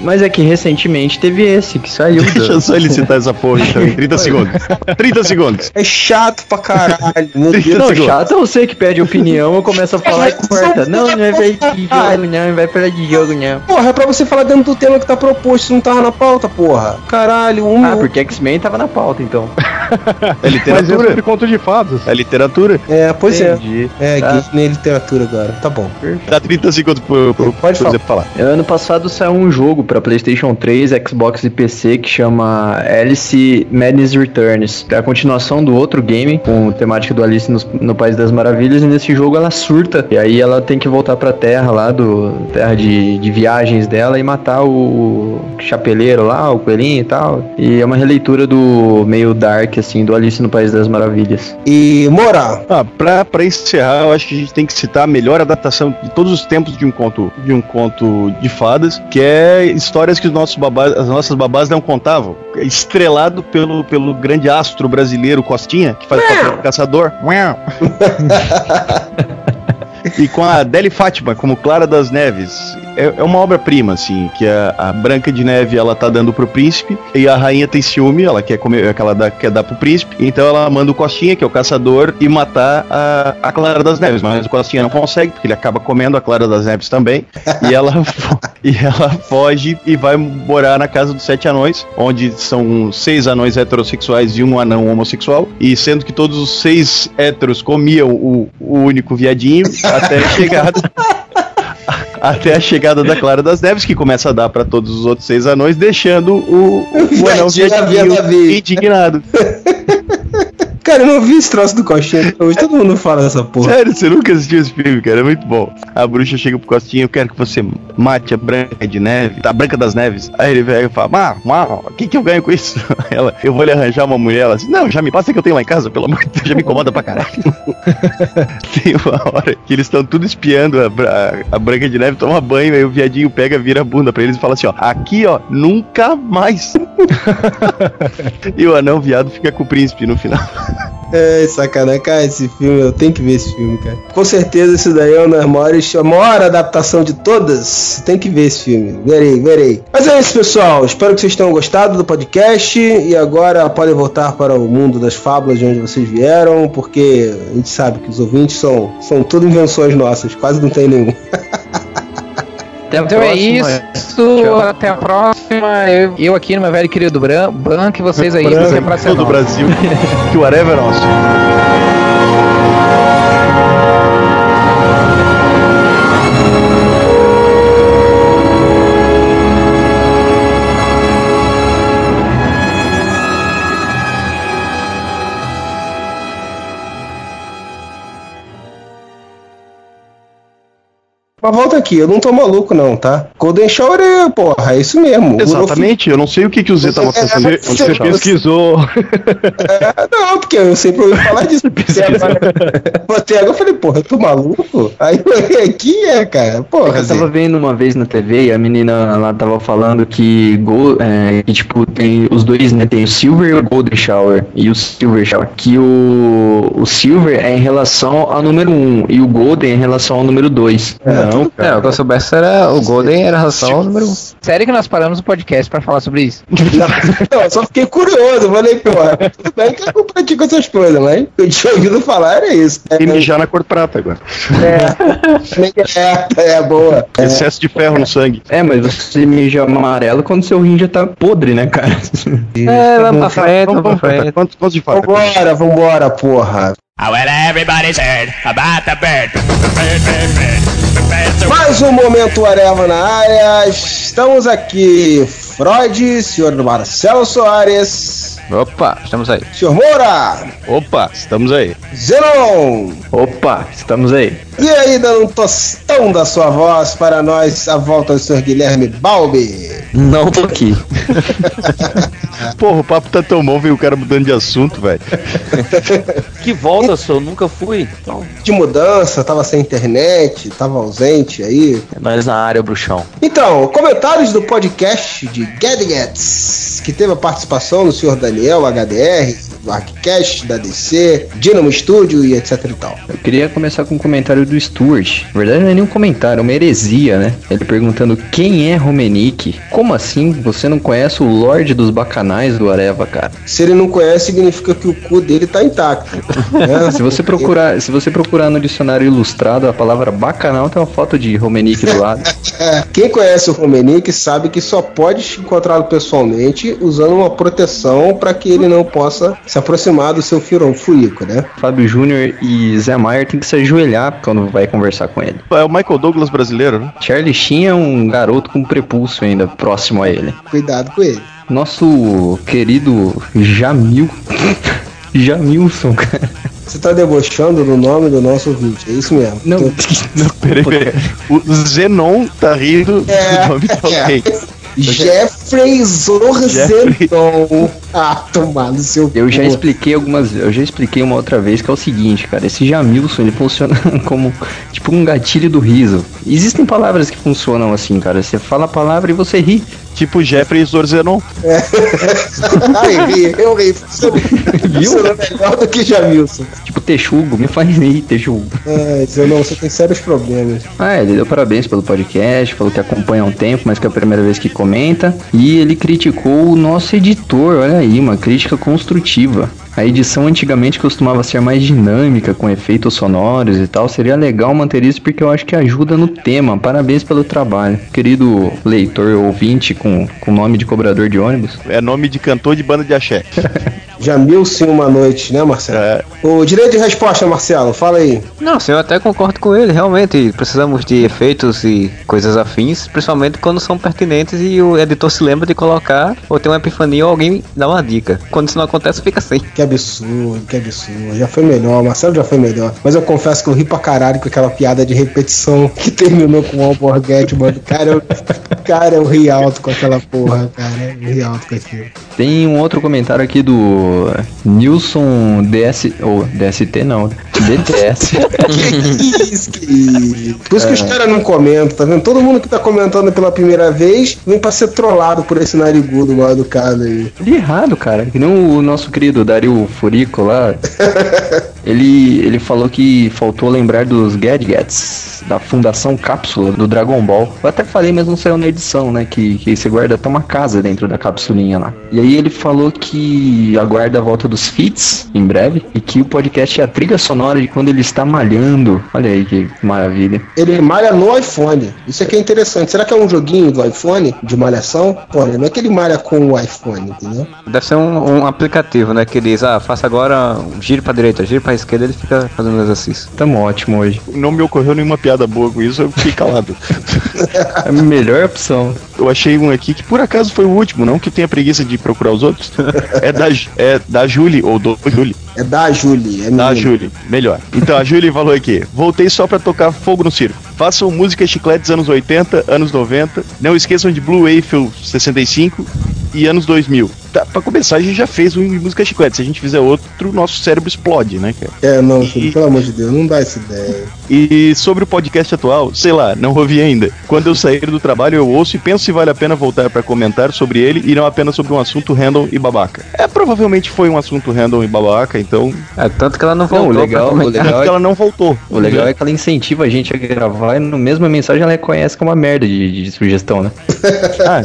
Mas é que recentemente teve esse que saiu. do- Deixa eu só ele citar essa porra então, em 30 segundos. 30 segundos. É chato pra caralho. Meu Deus. Não, segundos. chato é você que pede opinião, eu começo a falar e corta. Não, não é vai de jogo, não, não vai falar de jogo, não. Porra, é pra você falar dentro do tema que tá proposto, isso não tava na pauta, porra. Caralho, um. Ah, porque X-Men tava na pauta, então. É Mas é literatura. sobre conto de fadas. É literatura. É, pois Entendi. é. É, Tá. Disney literatura agora. Tá bom. Dá 30 segundos pro, pro, Pode pro falar. Ano passado saiu um jogo pra PlayStation 3, Xbox e PC que chama Alice Madness Returns. É a continuação do outro game com temática do Alice no, no País das Maravilhas. E nesse jogo ela surta. E aí ela tem que voltar pra terra lá, do terra de, de viagens dela e matar o chapeleiro lá, o coelhinho e tal. E é uma releitura do meio dark, assim, do Alice no País das Maravilhas. E moral. Ah, pra, pra encerrar, eu acho que a gente tem que citar a melhor adaptação de todos os tempos de um conto de um conto de fadas, que é histórias que os nossos babás, as nossas babás não contavam. Estrelado pelo, pelo grande astro brasileiro Costinha, que faz o papel do caçador. e com a Adele Fátima como Clara das Neves. É, é uma obra-prima, assim, que a, a Branca de Neve ela tá dando pro príncipe e a rainha tem ciúme, ela quer comer, que ela dá, quer dar pro príncipe, então ela manda o Costinha, que é o caçador, e matar a, a Clara das Neves, mas o Costinha não consegue, porque ele acaba comendo a Clara das Neves também, e ela, e ela foge e vai morar na casa dos sete anões, onde são seis anões heterossexuais e um anão homossexual, e sendo que todos os seis héteros comiam o, o único viadinho até a chegada até a chegada da Clara das Neves, que começa a dar pra todos os outros seis anões, deixando o, o anão viadinho. indignado. Cara, eu não vi esse troço do Costinha hoje. Todo mundo fala dessa porra. Sério, você nunca assistiu esse filme, cara? É muito bom. A bruxa chega pro Costinha, eu quero que você mate a Branca de Neve, a Branca das Neves. Aí ele vem e fala, ah, ah, o que que eu ganho com isso? Ela, eu vou lhe arranjar uma mulher. Ela assim, não, já me passa que eu tenho lá em casa, pelo amor de Deus, já me incomoda pra caralho. Tem uma hora que eles estão tudo espiando a, Bra- a Branca de Neve, toma banho, aí o viadinho pega, vira a bunda pra eles e fala assim, ó, aqui, ó, nunca mais. E o anão viado fica com o príncipe no final. É, sacanagem, cara, esse filme, eu tenho que ver esse filme, cara. Com certeza esse daí é uma das a maior adaptação de todas. Tem que ver esse filme. Verei, verei. Mas é isso, pessoal. Espero que vocês tenham gostado do podcast. E agora podem voltar para o mundo das fábulas de onde vocês vieram, porque a gente sabe que os ouvintes são, são tudo invenções nossas, quase não tem nenhum. Até a Então é isso, Tchau. até a próxima. Eu, eu aqui no meu velho querido Bran, Banco e vocês aí, Branco, você pra ser todo o Brasil. que o Areva é nosso. Mas volta aqui, eu não tô maluco, não, tá? Golden Shower é, porra, é isso mesmo. Exatamente, eu não sei o que, que o Z tava pensando. é, Você você- pesquisou. É, não, porque eu sempre ouvi falar disso. Você agora, eu falei, porra, eu tô maluco? Aí eu olhei aqui, é, cara, porra. Eu tava vendo uma vez na TV e a menina lá tava falando que, Go, é, que tipo, tem os dois, né? Tem o Silver e o Golden Shower. E o Silver Shower. Que o, o Silver é em relação ao número 1 e o Golden é em relação ao número 2. Não, é, o que eu soubesse era o Golden era relação ao número 1. Sério que nós paramos o podcast pra falar sobre isso? Não, eu só fiquei curioso. Falei, porra, tudo bem que eu não pratico essas coisas, mas eu tinha ouvido falar, era isso. E mijar na cor prata agora. É, é, é boa. Excesso de ferro no sangue. É, mas você mija amarelo quando seu rim já tá podre, né, cara? É, vamos pra frente, Vamos, pra vamos, frente. quantos, quantos de fato? Vambora, vambora, porra. Ah, well, everybody's heard about the bird. Mais um momento Areva na área. Estamos aqui, Freud, senhor Marcelo Soares, Opa, estamos aí. senhor Moura, Opa, estamos aí. Zenon. Opa, estamos aí. E aí, dando um tostão da sua voz para nós, a volta do senhor Guilherme Balbi. Não tô aqui. Porra, o papo tá tão bom, veio o cara mudando de assunto, velho. Que volta, senhor? Nunca fui. Então, De mudança, tava sem internet, tava ausente aí. é nós na área, bruxão. Então, comentários do podcast de Gadgets, que teve a participação do senhor Daniel, HDR, Arccast, da DC, Dynamo Studio e etc e tal. Eu queria começar com um comentário do Stuart. Na verdade, não é nenhum comentário, é uma heresia, né? Ele perguntando quem é Romenick. Como assim você não conhece o Lorde dos Bacanais do Areva, cara? Se ele não conhece, significa que o cu dele tá intacto. né? Se você procurar, se você procurar no dicionário ilustrado a palavra bacanal, tem uma foto de Romenick do lado. É, Quem conhece o Romenick sabe que só pode encontrá-lo pessoalmente usando uma proteção para que ele não possa se aproximar do seu furão furico, né? Fábio Júnior e Zé Maier tem que se ajoelhar quando vai conversar com ele. É o Michael Douglas brasileiro, né? Charlie Sheen é um garoto com prepulso ainda próximo a ele. Cuidado com ele. Nosso querido Jamil. Jamilson, cara. Você tá debochando do nome do nosso ouvinte, é isso mesmo. Não, Tô- Peraí, peraí. O Zenon tá rindo É, do nome de alguém. Jeffrey Zorzenon. Ah, tomar no seu Eu já expliquei algumas, eu já expliquei uma outra vez que é o seguinte, cara, esse Jamilson ele funciona como tipo um gatilho do riso. Existem palavras que funcionam assim, cara. Você fala a palavra e você ri. Tipo Jeffrey Zorzenon. Ai, ri, eu ri. Funcionou melhor do que Jamilson. Tipo texugo, me faz rir, texugo. Ai, Zenon, você tem sérios problemas. Ah, ele deu parabéns pelo podcast, falou que acompanha há um tempo, mas que é a primeira vez que comenta. E ele criticou o nosso editor, olha aí, uma crítica construtiva. A edição antigamente costumava ser mais dinâmica, com efeitos sonoros e tal. Seria legal manter isso porque eu acho que ajuda no tema. Parabéns pelo trabalho. Querido leitor ouvinte com, com nome de cobrador de ônibus. É nome de cantor de banda de axé. Jamilson uma noite, né, Marcelo? É. O direito de resposta, Marcelo, fala aí. Não, sim, eu até concordo com ele, realmente. Precisamos de efeitos e coisas afins, principalmente quando são pertinentes e o editor se lembra de colocar, ou tem uma epifania ou alguém dá uma dica. Quando isso não acontece, fica sem. Que absurdo, que absurdo. Já foi melhor, Marcelo já foi melhor. Mas eu confesso que eu ri pra caralho com aquela piada de repetição que terminou com o Alborguete, mano. Cara, eu, cara, eu ri alto com aquela porra, cara. Eu ri alto com aquilo. Tem um outro comentário aqui do Nilson DS. Ou DST não. DTS. que isso, que isso. Por isso que os caras não comentam, tá vendo? Todo mundo que tá comentando pela primeira vez vem pra ser trollado por esse narigudo mal educado aí. De errado, cara. Que nem o nosso querido Dario Furico lá. ele, ele falou que faltou lembrar dos gadgets da Fundação Cápsula do Dragon Ball. Eu até falei, mas não saiu na edição, né? Que, que você guarda até uma casa dentro da capsulinha lá. E aí ele falou que aguarda a volta dos feats em breve e que o podcast é a trilha sonora de quando ele está malhando. Olha aí que maravilha. Ele malha no iPhone. Isso aqui é interessante. Será que é um joguinho do iPhone de malhação? Pô, não é que ele malha com o iPhone, entendeu? Deve ser um, um aplicativo, né? Que diz, ah, faça agora, um giro pra direita, giro pra esquerda, ele fica fazendo exercício. Tamo ótimo hoje. Não me ocorreu nenhuma piada boa com isso, eu fiquei calado. A melhor opção. Eu achei um aqui que por acaso foi o último, não que tenha preguiça de procurar os outros. É da, é da Julie, ou do Julie. É da Julie. É Da. Julie, melhor. Então a Julie falou aqui: voltei só pra tocar fogo no circo. Façam música chicletes anos 80, anos 90. Não esqueçam de Blue Eiffel 65 e anos 2000. Tá, pra começar, a gente já fez um de música chiclete. Se a gente fizer outro, nosso cérebro explode, né, cara? É, não, filho, pelo amor de Deus, não dá essa ideia. E sobre o podcast atual, sei lá, não ouvi ainda. Quando eu sair do trabalho, eu ouço e penso se vale a pena voltar pra comentar sobre ele e não apenas sobre um assunto random e babaca. É, provavelmente foi um assunto random e babaca, então. É, tanto que ela não Não, voltou. o legal, pra o legal que é ela não voltou. O legal é que ela incentiva a gente a gravar e no mesma mensagem ela reconhece que é uma merda de, de sugestão, né? Ah,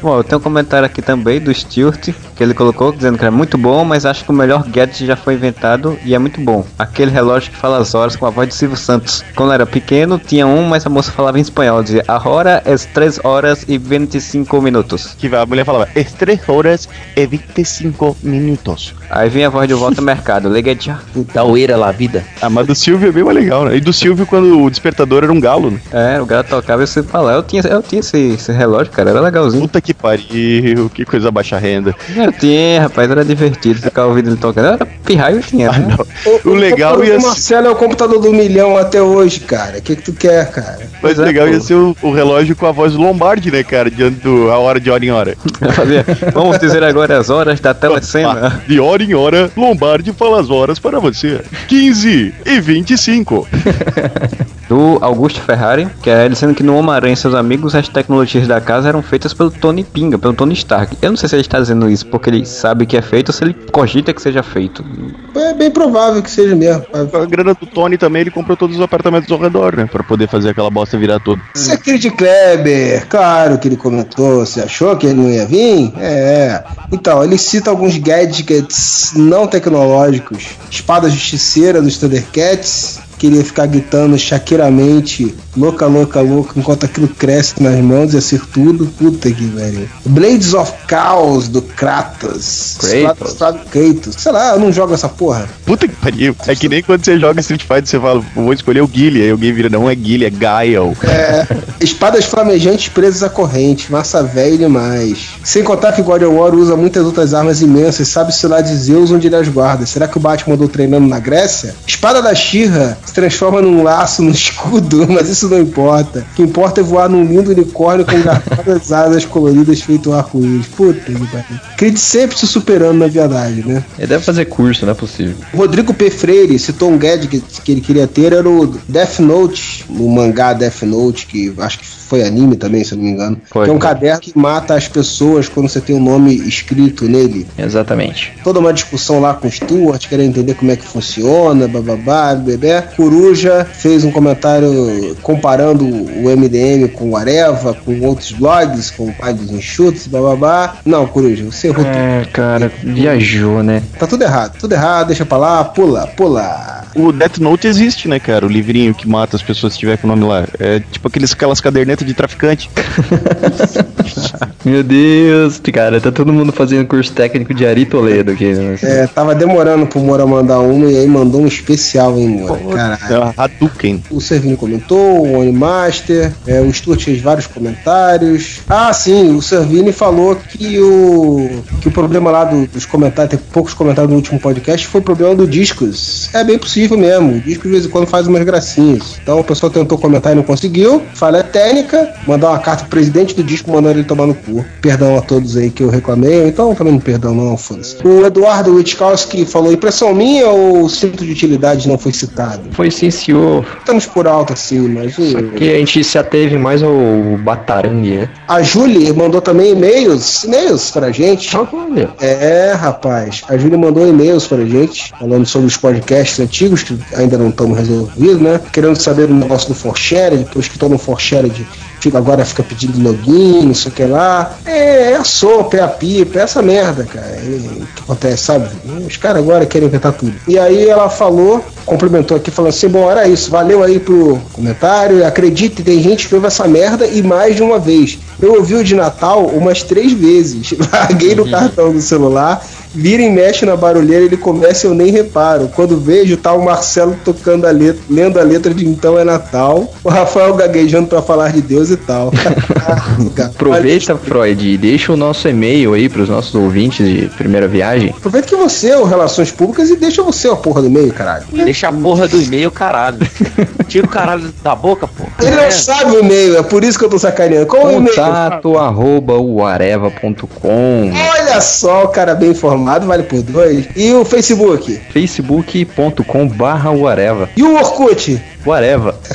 Bom, eu tenho um comentário aqui também do Stuart, que ele colocou dizendo que era muito bom, mas acho que o melhor gadget já foi inventado e é muito bom. Aquele relógio que fala as horas com a voz de Silvio Santos. Quando eu era pequeno, tinha um, mas a moça falava em espanhol, dizia a hora é 3 horas e 25 minutos. que a mulher falava, é 3 horas e 25 minutos. Aí vinha a voz de volta ao mercado, liga já. Da oeira lá, vida. Ah, mas do Silvio é bem mais legal, né? E do Silvio quando o despertador era um galo, né? É, o cara tocava e você falava, eu tinha, eu tinha esse, esse relógio, cara, era legalzinho. Puta que pariu, que coisa baixa renda. Eu tinha, rapaz, era divertido ficar ouvindo ele tocando. Era pirraio tinha, Ah, né? O legal computador ia ser. Marcelo é o computador do milhão até hoje, cara. O que, que tu quer, cara? Mas é, legal pô. ia ser o, o relógio com a voz do Lombardi, né, cara? Diante do a hora de hora em hora. Vamos dizer agora as horas da telecena. De hora em hora, Lombardi fala as horas para você. 15 e 25. Do Augusto Ferrari, que é ele dizendo que no Homem-Aranha e seus amigos as tecnologias da casa eram feitas pelo Tony Pinga, pelo Tony Stark. Eu não sei se ele está dizendo isso porque ele sabe que é feito ou se ele cogita que seja feito. É bem provável que seja mesmo. Com a grana do Tony também, ele comprou todos os apartamentos ao redor, né? Pra poder fazer aquela bosta virar tudo. Secret Kleber, claro que ele comentou. Você achou que ele não ia vir? É. Então, ele cita alguns gadgets não tecnológicos. Espada justiceira dos Thundercats. Queria ficar gritando shaqueiramente, louca, louca, louca, enquanto aquilo cresce nas mãos e ser tudo. Puta que velho. Blades of Chaos do Kratos. Kratos. Kratos. Kratos. Sei lá, eu não jogo essa porra. Puta que pariu. É que nem quando você joga Street Fighter, você fala, vou escolher o Guile. Aí alguém vira, não é Guile, é Gael. É, espadas flamejantes presas à corrente, massa velha demais. Sem contar que God of War usa muitas outras armas imensas, sabe-se lá de Zeus onde ele as guarda. Será que o Batman andou treinando na Grécia? Espada da Shira se transforma num laço, num escudo, mas isso não importa. O que importa é voar num lindo unicórnio com garradas asas coloridas feito um arco-íris. Puta que pariu. Sempre se superando na verdade, né? Ele deve fazer curso, não é possível. O Rodrigo P. Freire citou um gadget que ele queria ter, era o Death Note, o mangá Death Note, que acho que foi anime também, se eu não me engano. Foi, que é um foi. caderno que mata as pessoas quando você tem o nome escrito nele. Exatamente. Toda uma discussão lá com o Stuart, querendo entender como é que funciona, bababá, bebê. Coruja fez um comentário comparando o MDM com o Areva, com outros blogs, com o pai dos enxutos, bababá. Não, Coruja, você errou tudo. É, cara, viajou, né? Tá tudo errado, tudo errado, deixa pra lá, pula, pula. O Death Note existe, né, cara? O livrinho que mata as pessoas se tiver com o nome lá. É tipo aqueles, aquelas cadernetas de traficante. Meu Deus, cara, tá todo mundo fazendo curso técnico de Ari Toledo aqui. Né? É, tava demorando pro Moura mandar uma e aí mandou um especial, hein, Moura? Caralho. Caralho. É, Hadouken. O Servini comentou, o Onimaster, é, o Stuart fez vários comentários. Ah, sim, o Servini falou que o, que o problema lá do- dos comentários, tem poucos comentários no último podcast, foi o problema do Discos. É bem possível mesmo. O Discos de vez em quando faz umas gracinhas. Então o pessoal tentou comentar e não conseguiu. Falha técnica, mandar uma carta pro presidente do Disco mandando ele tomar no cu. Perdão a todos aí que eu reclamei, então também não perdão não, foda-se. O Eduardo Witkowski falou, impressão minha ou o cinto de utilidade não foi citado? Foi sim, senhor. Estamos por alto assim, mas... o- Que a gente se ateve mais ao Batarangue, né? A Julie mandou também e-mails, e-mails pra gente. Olha. É, rapaz. A Julie mandou e-mails pra gente, falando sobre os podcasts antigos, que ainda não estão resolvidos, né? Querendo saber o negócio do ForShare, depois que estão no ForShare, fica, agora fica pedindo login, não sei o que lá. É, é a sopa, é a pipa, é essa merda, cara. É, o que acontece, sabe? Os caras agora querem inventar tudo. E aí ela falou, complementou aqui, falando assim: bom, era isso, valeu aí pro comentário. Acredite, tem gente que ouve essa merda e mais de uma vez. Eu ouvi o de Natal umas três vezes. Larguei no cartão do celular, vira e mexe na barulheira, ele começa e eu nem reparo. Quando vejo, tá o Marcelo tocando a letra, lendo a letra de Então é Natal, o Rafael gaguejando pra falar de Deus e tal. Aproveita, Freud, e deixa o nosso e-mail aí pros nossos ouvintes de primeira viagem. Aproveita que você é o Relações Públicas e deixa você a porra do meio, caralho. Deixa a porra do e-mail, caralho. Tira o caralho da boca, pô. Ele não sabe o e-mail, é por isso que eu tô sacaneando. Qual é o e-mail? Contato arroba uareva.com Olha só, o cara bem informado, vale por dois. E o Facebook? facebook.com barra E o Orkut? Uareva.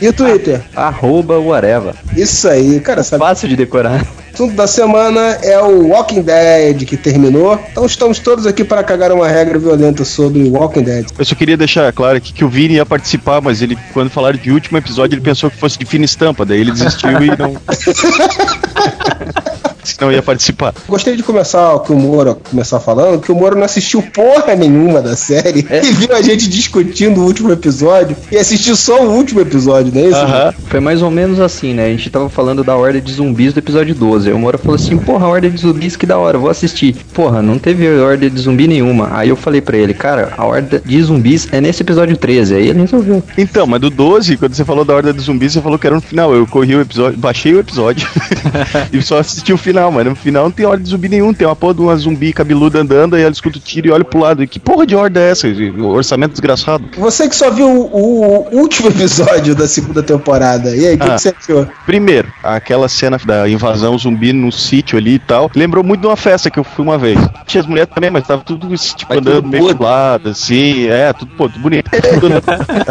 E o Twitter? arroba uareva. Isso aí, cara sabe. Fácil de decorar. O assunto da semana é o Walking Dead que terminou. Então estamos todos aqui para cagar uma regra violenta sobre o Walking Dead. Eu só queria deixar claro aqui que o Vini ia participar, mas ele, quando falaram de último episódio, ele pensou que fosse de fina estampa, daí ele desistiu e não. não ia participar. Gostaria de começar o que o Moro começar falando, que o Moro não assistiu porra nenhuma da série e viu a gente discutindo o último episódio e assistiu só o último episódio, não é isso? Aham. Foi mais ou menos assim, né? A gente tava falando da Horda de Zumbis do episódio 12. Aí o Mora falou assim: Porra, Horda de Zumbis, que da hora, vou assistir. Porra, não teve Horda de Zumbi nenhuma. Aí eu falei pra ele: Cara, a Horda de Zumbis é nesse episódio 13. Aí ele resolveu. Então, mas do 12, quando você falou da Horda dos Zumbis, você falou que era no final. Eu corri o episódio, baixei o episódio e só assisti o final, mas no final não tem Horda de zumbi nenhum. Tem uma porra de uma zumbi cabeluda andando, aí ela escuta o tiro e olha pro lado. E que porra de Horda é essa? Orçamento desgraçado. Você que só viu o, o último episódio da segunda temporada, e aí, o que, Ah. que você achou? Primeiro, aquela cena da invasão zumbi no sítio ali e tal, lembrou muito de uma festa que eu fui uma vez. Tinha as mulheres também, mas tava tudo tipo, Mas andando tudo meio de lado, assim, é, tudo, pô, tudo bonito.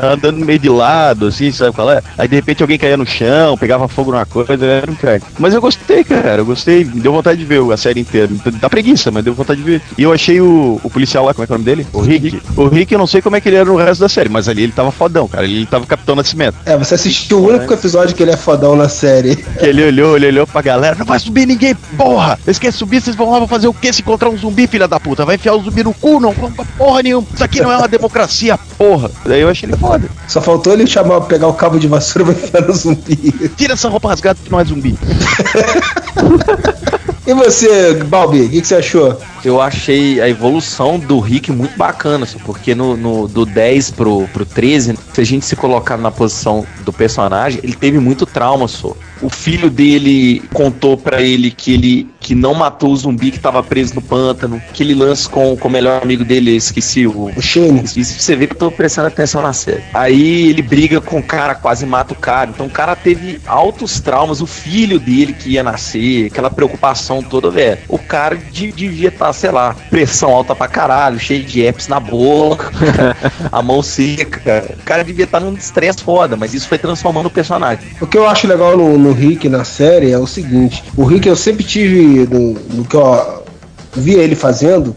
Andando meio de lado, assim, sabe qual é? Aí de repente alguém caía no chão, pegava fogo numa coisa, era um cara. Mas eu gostei, cara, eu gostei, me deu vontade de ver a série inteira. Dá preguiça, mas deu vontade de ver. E eu achei o, o policial lá, como é que é o nome dele? O Rick. O Rick, eu não sei como é que ele era no resto da série, mas ali ele tava fodão, cara. Ele tava Capitão Nascimento. É, você assistiu o único episódio que ele é fodão na série. Que ele olhou, ele olhou pra galera, não vai subir ninguém, porra! Vocês querem subir, vocês vão lá pra fazer o quê se encontrar um zumbi, filha da puta? Vai enfiar o zumbi no cu, não vamos pra porra nenhuma. Isso aqui não é uma democracia, porra. Daí eu achei ele foda. Só faltou ele chamar, pegar o cabo de vassoura e vai enfiar no zumbi. Tira essa roupa rasgada que não é zumbi. E você, Balbi, o que, que você achou? Eu achei a evolução do Rick muito bacana, assim, porque no, no- do 10 pro, pro 13, se a gente se colocar na posição do personagem, ele teve muito trauma, só. O filho dele contou pra ele que ele que não matou o zumbi que tava preso no pântano, que ele lance com, com o melhor amigo dele, esqueci o. O Shane. Você vê que eu tô prestando atenção na série. Aí ele briga com o cara, quase mata o cara. Então o cara teve altos traumas. O filho dele que ia nascer, aquela preocupação toda, velho. O cara de- devia estar, sei lá, pressão alta pra caralho, cheio de apps na boca, a mão seca. O cara devia estar num estresse foda, mas isso foi transformando o personagem. O que eu acho legal no, no Rick na série é o seguinte: o Rick eu sempre tive no, no que eu vi ele fazendo,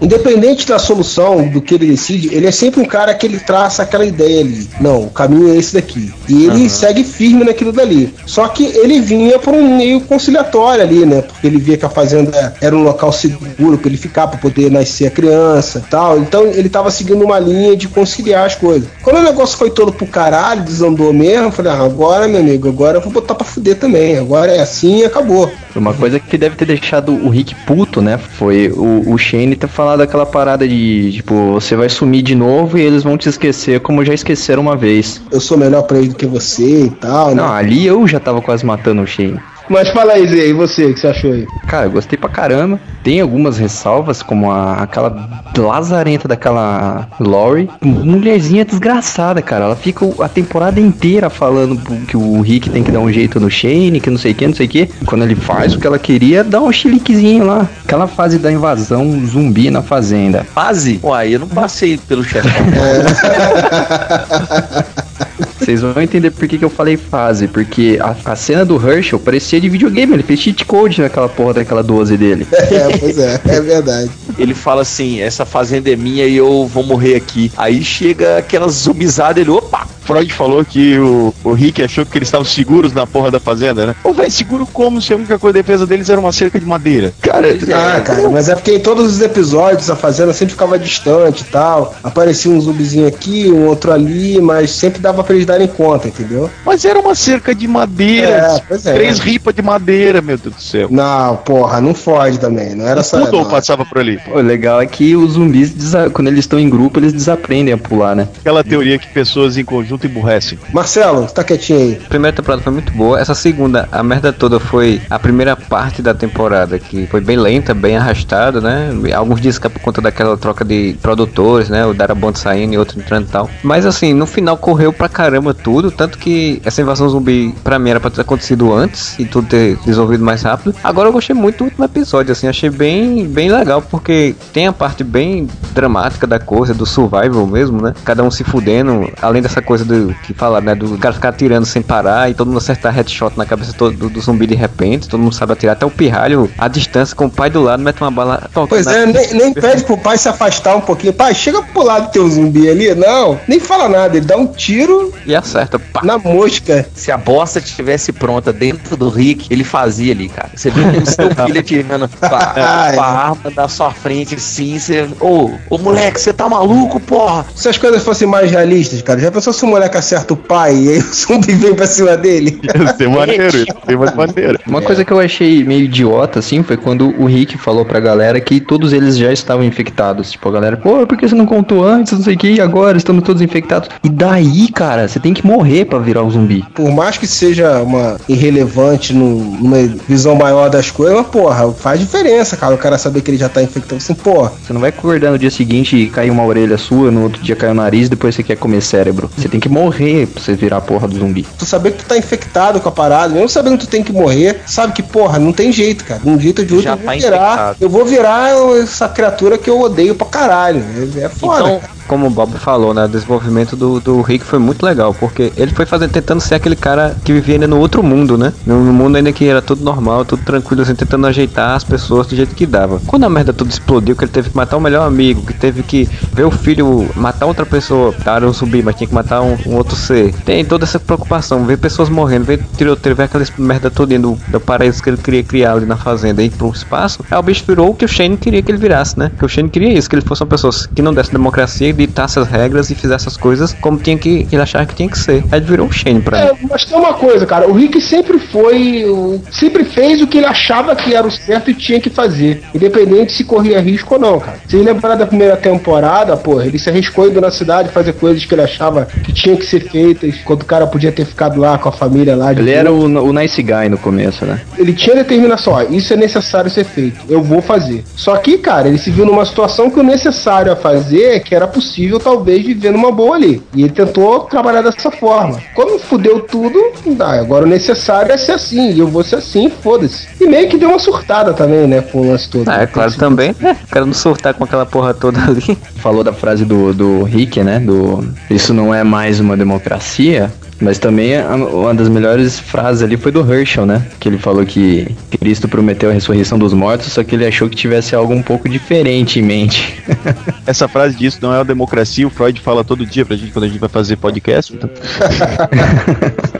independente da solução do que ele decide, ele é sempre um cara que ele traça aquela ideia ali. Não, o caminho é esse daqui. E ele Aham. segue firme naquilo dali. Só que ele vinha por um meio conciliatório ali, né? Porque ele via que a fazenda era um local seguro para ele ficar, para poder nascer a criança e tal. Então ele tava seguindo uma linha de conciliar as coisas. Quando o negócio foi todo pro caralho, desandou mesmo, eu falei, ah, agora, meu amigo, agora eu vou botar pra fuder também. Agora é assim e acabou. Uma coisa que deve ter deixado o Rick puto, né? Foi o, o Shane ter falado falar daquela parada de, tipo, você vai sumir de novo e eles vão te esquecer como já esqueceram uma vez. Eu sou melhor pra ele do que você e tal, né? Não, ali eu já tava quase matando o Shane. Mas fala aí, Zé, e você, o que você achou aí? Cara, eu gostei pra caramba. Tem algumas ressalvas, como a, aquela lazarenta daquela Lori. Mulherzinha desgraçada, cara. Ela fica a temporada inteira falando que o Rick tem que dar um jeito no Shane, que não sei o que, não sei o que. Quando ele faz o que ela queria, dá um chiliquezinho lá. Aquela fase da invasão zumbi na fazenda. Fase? Uai, eu não passei pelo chefão. Vocês vão entender por que, que eu falei fase. Porque a, a cena do Herschel parecia de videogame. Ele fez cheat code naquela porra daquela 12 dele. É, pois é, é verdade. Ele fala assim: essa fazenda é minha e eu vou morrer aqui. Aí chega aquelas zumbizadas, ele, opa! Freud falou que o, o Rick achou que eles estavam seguros na porra da fazenda, né? Ô, velho, seguro como se a única coisa de defesa deles era uma cerca de madeira? Cara, ah, cara, mas é porque em todos os episódios a fazenda sempre ficava distante e tal. Aparecia um zumbizinho aqui, um outro ali, mas sempre dava pra eles darem conta, entendeu? Mas era uma cerca de madeira. É, pois é. Três ripas de madeira, meu Deus do céu. Não, porra, não fode também. Não era O só. Não. passava por ali. O legal é que os zumbis, quando eles estão em grupo, eles desaprendem a pular, né? Aquela teoria que pessoas em conjunto emburrecem. Marcelo, tá quietinho aí. A primeira temporada foi muito boa. Essa segunda, a merda toda foi a primeira parte da temporada, que foi bem lenta, bem arrastada, né? Alguns dizem que é por conta daquela troca de produtores, né? O Darabont saindo e outro entrando e tal. Mas assim, no final correu pra caramba tudo. Tanto que essa invasão zumbi, pra mim, era pra ter acontecido antes e tudo ter desenvolvido mais rápido. Agora eu gostei muito do último episódio, assim, achei bem, bem legal, porque tem a parte bem dramática da coisa, do survival mesmo, né? Cada um se fudendo, além dessa coisa do que fala, né? Do cara ficar atirando sem parar e todo mundo acertar headshot na cabeça todo, do, do zumbi de repente, todo mundo sabe atirar, até o pirralho à distância com o pai do lado, mete uma bala. toca Pois na- é, nem, nem pede pro pai se afastar um pouquinho. Pai, chega pro lado do teu zumbi ali. Não, nem fala nada. Ele dá um tiro E acerta, pá. na mosca. Se a bosta estivesse pronta dentro do Rick, ele fazia ali, cara. Você viu o seu filho atirando com a, arma na sua frente, assim, você. Ô, ô moleque, você tá maluco, porra? Se as coisas fossem mais realistas, cara, já pensou se o moleque acerta o pai e aí o zumbi vem pra cima dele? Ia ser maneiro, ia ser mais maneiro. Uma coisa que eu achei meio idiota, assim, foi quando o Rick falou pra galera que todos eles já estavam infectados. Tipo, a galera, pô, por que você não contou antes, não sei o que, e agora estamos todos infectados? E daí, cara, você tem que morrer pra virar um zumbi. Por mais que seja uma irrelevante num- numa visão maior das coisas, mas, porra, faz diferença, cara. O cara saber que ele já tá infectado assim, porra. Você não vai acordar no dia seguinte e cair uma orelha sua, no outro dia cai o nariz, depois você quer comer cérebro. Você tem que morrer pra você virar a porra do zumbi. Tu saber que tu tá infectado com a parada, mesmo sabendo que tu tem que morrer, sabe que, porra, não tem jeito, cara. De um jeito ou de outro Já eu vou tá virar. infectado. Eu vou virar essa criatura que eu odeio pra caralho. É, é foda. Então, cara. Como o Bob falou, né? O desenvolvimento do, do Rick foi muito legal, porque ele foi fazendo, tentando ser aquele cara que vivia ainda no outro mundo, né? No, no mundo ainda que era tudo normal, tudo tranquilo, assim, tentando ajeitar as pessoas do jeito que dava. Quando a merda tudo explodiu, que ele teve que matar o melhor amigo, que teve que ver o filho matar outra pessoa, tá, era um zumbi, mas tinha que matar um, um outro ser. Tem toda essa preocupação, ver pessoas morrendo, ver tiroteio, ver aquela merda toda do, do paraíso que ele queria criar ali na fazenda e pro espaço. Aí o bicho virou o que o Shane queria que ele virasse, né? Que o Shane queria isso, que ele fosse uma pessoa que não desse democracia, ditasse as regras e fizesse as coisas como tinha que, ele achava que tinha que ser. Aí ele virou o Shane pra É, mim. mas tem uma coisa, cara. O Rick sempre foi. Sempre fez o que ele achava que era o certo e tinha que fazer. Independente se corria risco ou não, cara. Se lembrar da primeira temporada, pô, ele se arriscou indo na cidade fazer coisas que ele achava que tinha que ser feitas, quando o cara podia ter ficado lá com a família lá. de Ele boa. era o, o nice guy no começo, né? Ele tinha determinação, ó, isso é necessário ser feito, eu vou fazer. Só que, cara, ele se viu numa situação que o necessário a fazer é que era possível, talvez, viver numa boa ali. E ele tentou trabalhar dessa forma. Quando fudeu tudo, ah, agora o necessário é ser assim, e eu vou ser assim, foda-se. E meio que deu uma surtada também, né, com o lance todo. Ah, é claro também, né? O cara não surtar com aquela porra toda ali. Falou da frase do, do Rick, né? Do isso não é mais uma democracia. Mas também a- uma das melhores frases ali foi do Herschel, né? Que ele falou que Cristo prometeu a ressurreição dos mortos, só que ele achou que tivesse algo um pouco diferente em mente. Essa frase disso não é uma democracia, o Freud fala todo dia pra gente quando a gente vai fazer podcast. Então,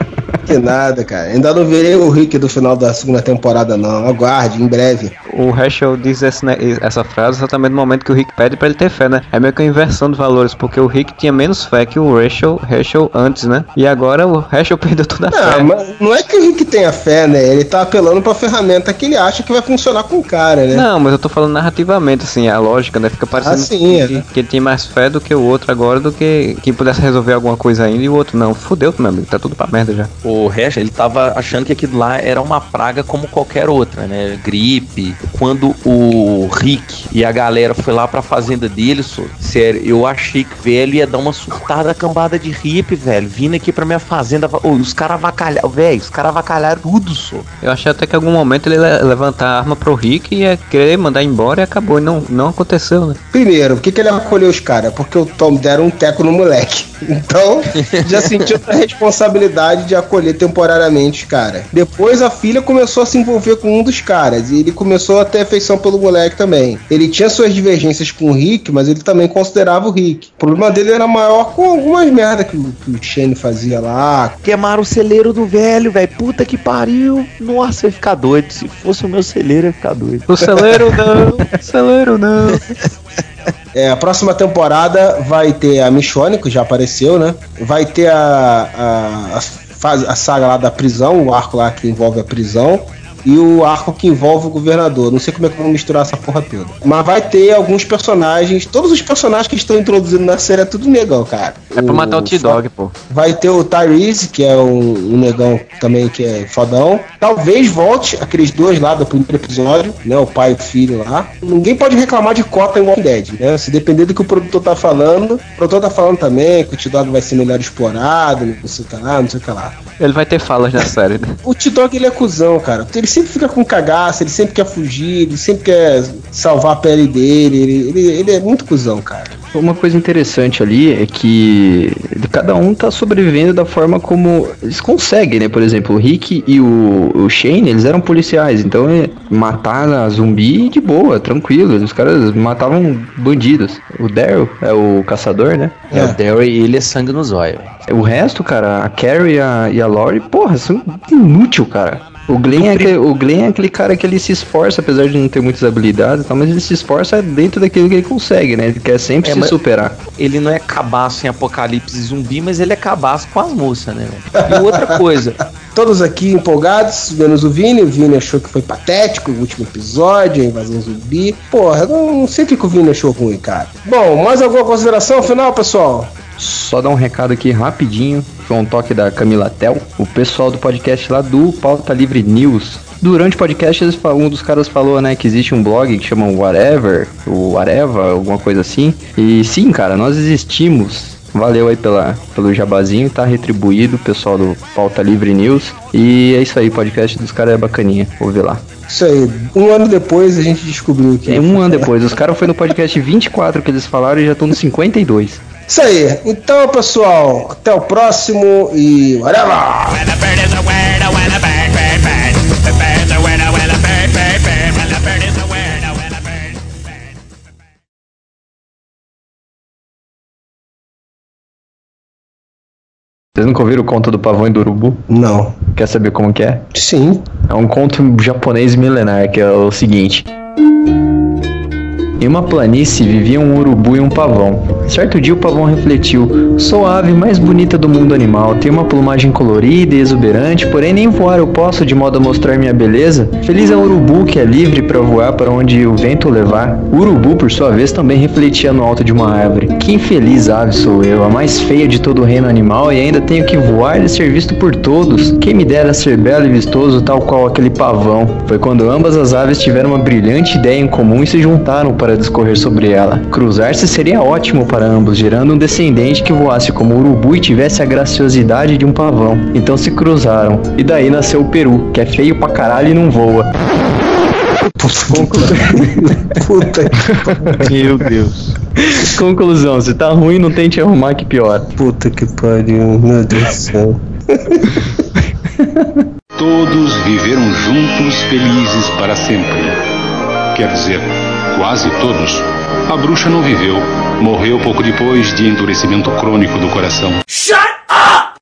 Que nada, cara. Ainda não verei o Rick do final da segunda temporada, não. Aguarde, em breve. o Heschel diz esse, né, essa frase exatamente no momento que o Rick pede pra ele ter fé, né? É meio que uma inversão de valores, porque o Rick tinha menos fé que o Heschel, Heschel antes, né? E agora o Heschel perdeu toda a fé. Não, mas não é que o Rick tenha fé, né? Ele tá apelando pra ferramenta que ele acha que vai funcionar com o cara, né? Não, mas eu tô falando narrativamente, assim, a lógica, né? Fica parecendo Ah, sim, que, é. que ele tinha mais fé do que o outro agora, do que que pudesse resolver alguma coisa ainda e o outro não. Fudeu, meu amigo, tá tudo pra merda já. O Resch, ele tava achando que aquilo lá era uma praga como qualquer outra, né? Gripe. Quando o Rick e a galera foi lá pra fazenda dele, só, sério, eu achei que velho ia dar uma surtada cambada de hippie, velho. Vindo aqui pra minha fazenda. Ô, os caras avacalharam, velho, os caras avacalharam tudo, só. Eu achei até que em algum momento ele ia levantar a arma pro Rick e ia querer mandar embora e acabou. E não, não aconteceu, né? Primeiro, por que, que ele acolheu os caras? Porque o Tom deram um teco no moleque. Então, já sentiu a responsabilidade de acolher temporariamente os caras. Depois a filha começou a se envolver com um dos caras. E ele começou a ter afeição pelo moleque também. Ele tinha suas divergências com o Rick, mas ele também considerava o Rick. O problema dele era maior com algumas merdas que, o- que o Shane fazia lá. Queimaram o celeiro do velho, velho. Puta que pariu. Nossa, eu ia ficar doido. Se fosse o meu celeiro, eu ia ficar doido. O celeiro não, o celeiro não. É, a próxima temporada vai ter a Michonne, que já apareceu, né? Vai ter a, a, a, fase- a saga lá da prisão, o arco lá que envolve a prisão. E o arco que envolve o governador. Não sei como é que vão misturar essa porra toda. Mas vai ter alguns personagens. Todos os personagens que estão introduzindo na série é tudo negão, cara. É pra matar o T-Dog, pô. Vai ter o Tyrese, que é um, um negão também que é fodão. Talvez volte aqueles dois lá do primeiro episódio, né? O pai e o filho lá. Ninguém pode reclamar de cota em Walking Dead, né? Se depender do que o produtor tá falando, o produtor tá falando também que o T-Dog vai ser melhor explorado, não sei o que lá, não sei o que lá. Ele vai ter falas na série, né? O T-Dog ele é cuzão, cara. Ele sempre fica com cagaço, ele sempre quer fugir, ele sempre quer salvar a pele dele. Ele, ele, ele é muito cuzão, cara. Uma coisa interessante ali é que cada um tá sobrevivendo da forma como eles conseguem, né? Por exemplo, o Rick e o, o Shane, eles eram policiais, então é, matar a zumbi de boa, tranquilo. Os caras matavam bandidos. O Daryl é o caçador, né? É, o Daryl, ele é sangue nos olhos. O resto, cara, a Carrie e a, e a Lori, porra, são inútil, cara. O Glenn, é aquele, o Glenn é aquele cara que ele se esforça, apesar de não ter muitas habilidades, e tal, mas ele se esforça dentro daquilo que ele consegue, né? Ele quer sempre É, se superar. Ele não é cabaço em apocalipse zumbi, mas ele é cabaço com as moças, né? E outra coisa, Todos aqui empolgados, menos o Vini. O Vini achou que foi patético o último episódio, a invasão zumbi. Porra, eu não sei o que, que o Vini achou ruim, cara. Bom, mais alguma consideração final, pessoal? Só dar um recado aqui rapidinho, foi um toque da Camila Tel, o pessoal do podcast lá do Pauta Livre News. Durante o podcast, um dos caras falou, né, que existe um blog que chama Whatever, o Areva, alguma coisa assim. E sim, cara, nós existimos. Valeu aí pela, pelo jabazinho, tá retribuído, pessoal do Pauta Livre News. E é isso aí, o podcast dos caras é bacaninha, ouve lá. Isso aí, um ano depois a gente descobriu que. É um ano depois, os caras foi no podcast 24 que eles falaram e já estão no 52. Isso aí, então pessoal, até o próximo e whatever! Vocês nunca ouviram o conto do pavão e do urubu? Não. Quer saber como que é? Sim. É um conto japonês milenar, que é o seguinte. Em uma planície vivia um urubu e um pavão. Certo dia o pavão refletiu: Sou a ave mais bonita do mundo animal, tenho uma plumagem colorida e exuberante, porém nem voar eu posso de modo a mostrar minha beleza. Feliz é o urubu que é livre para voar para onde o vento levar. O urubu, por sua vez, também refletia no alto de uma árvore. Que infeliz ave sou eu, a mais feia de todo o reino animal, e ainda tenho que voar e ser visto por todos. Quem me dera ser belo e vistoso, tal qual aquele pavão. Foi quando ambas as aves tiveram uma brilhante ideia em comum e se juntaram para discorrer sobre ela. Cruzar-se seria ótimo para ambos, gerando um descendente que voasse como urubu e tivesse a graciosidade de um pavão. Então se cruzaram, e daí nasceu o peru, que é feio pra caralho e não voa. Puta Meu Deus. Conclusão, se tá ruim, não tente arrumar que pior. Puta que pariu, meu Deus do céu. Todos viveram juntos felizes para sempre. Quer dizer, quase todos. A bruxa não viveu. Morreu pouco depois de endurecimento crônico do coração. Shut up!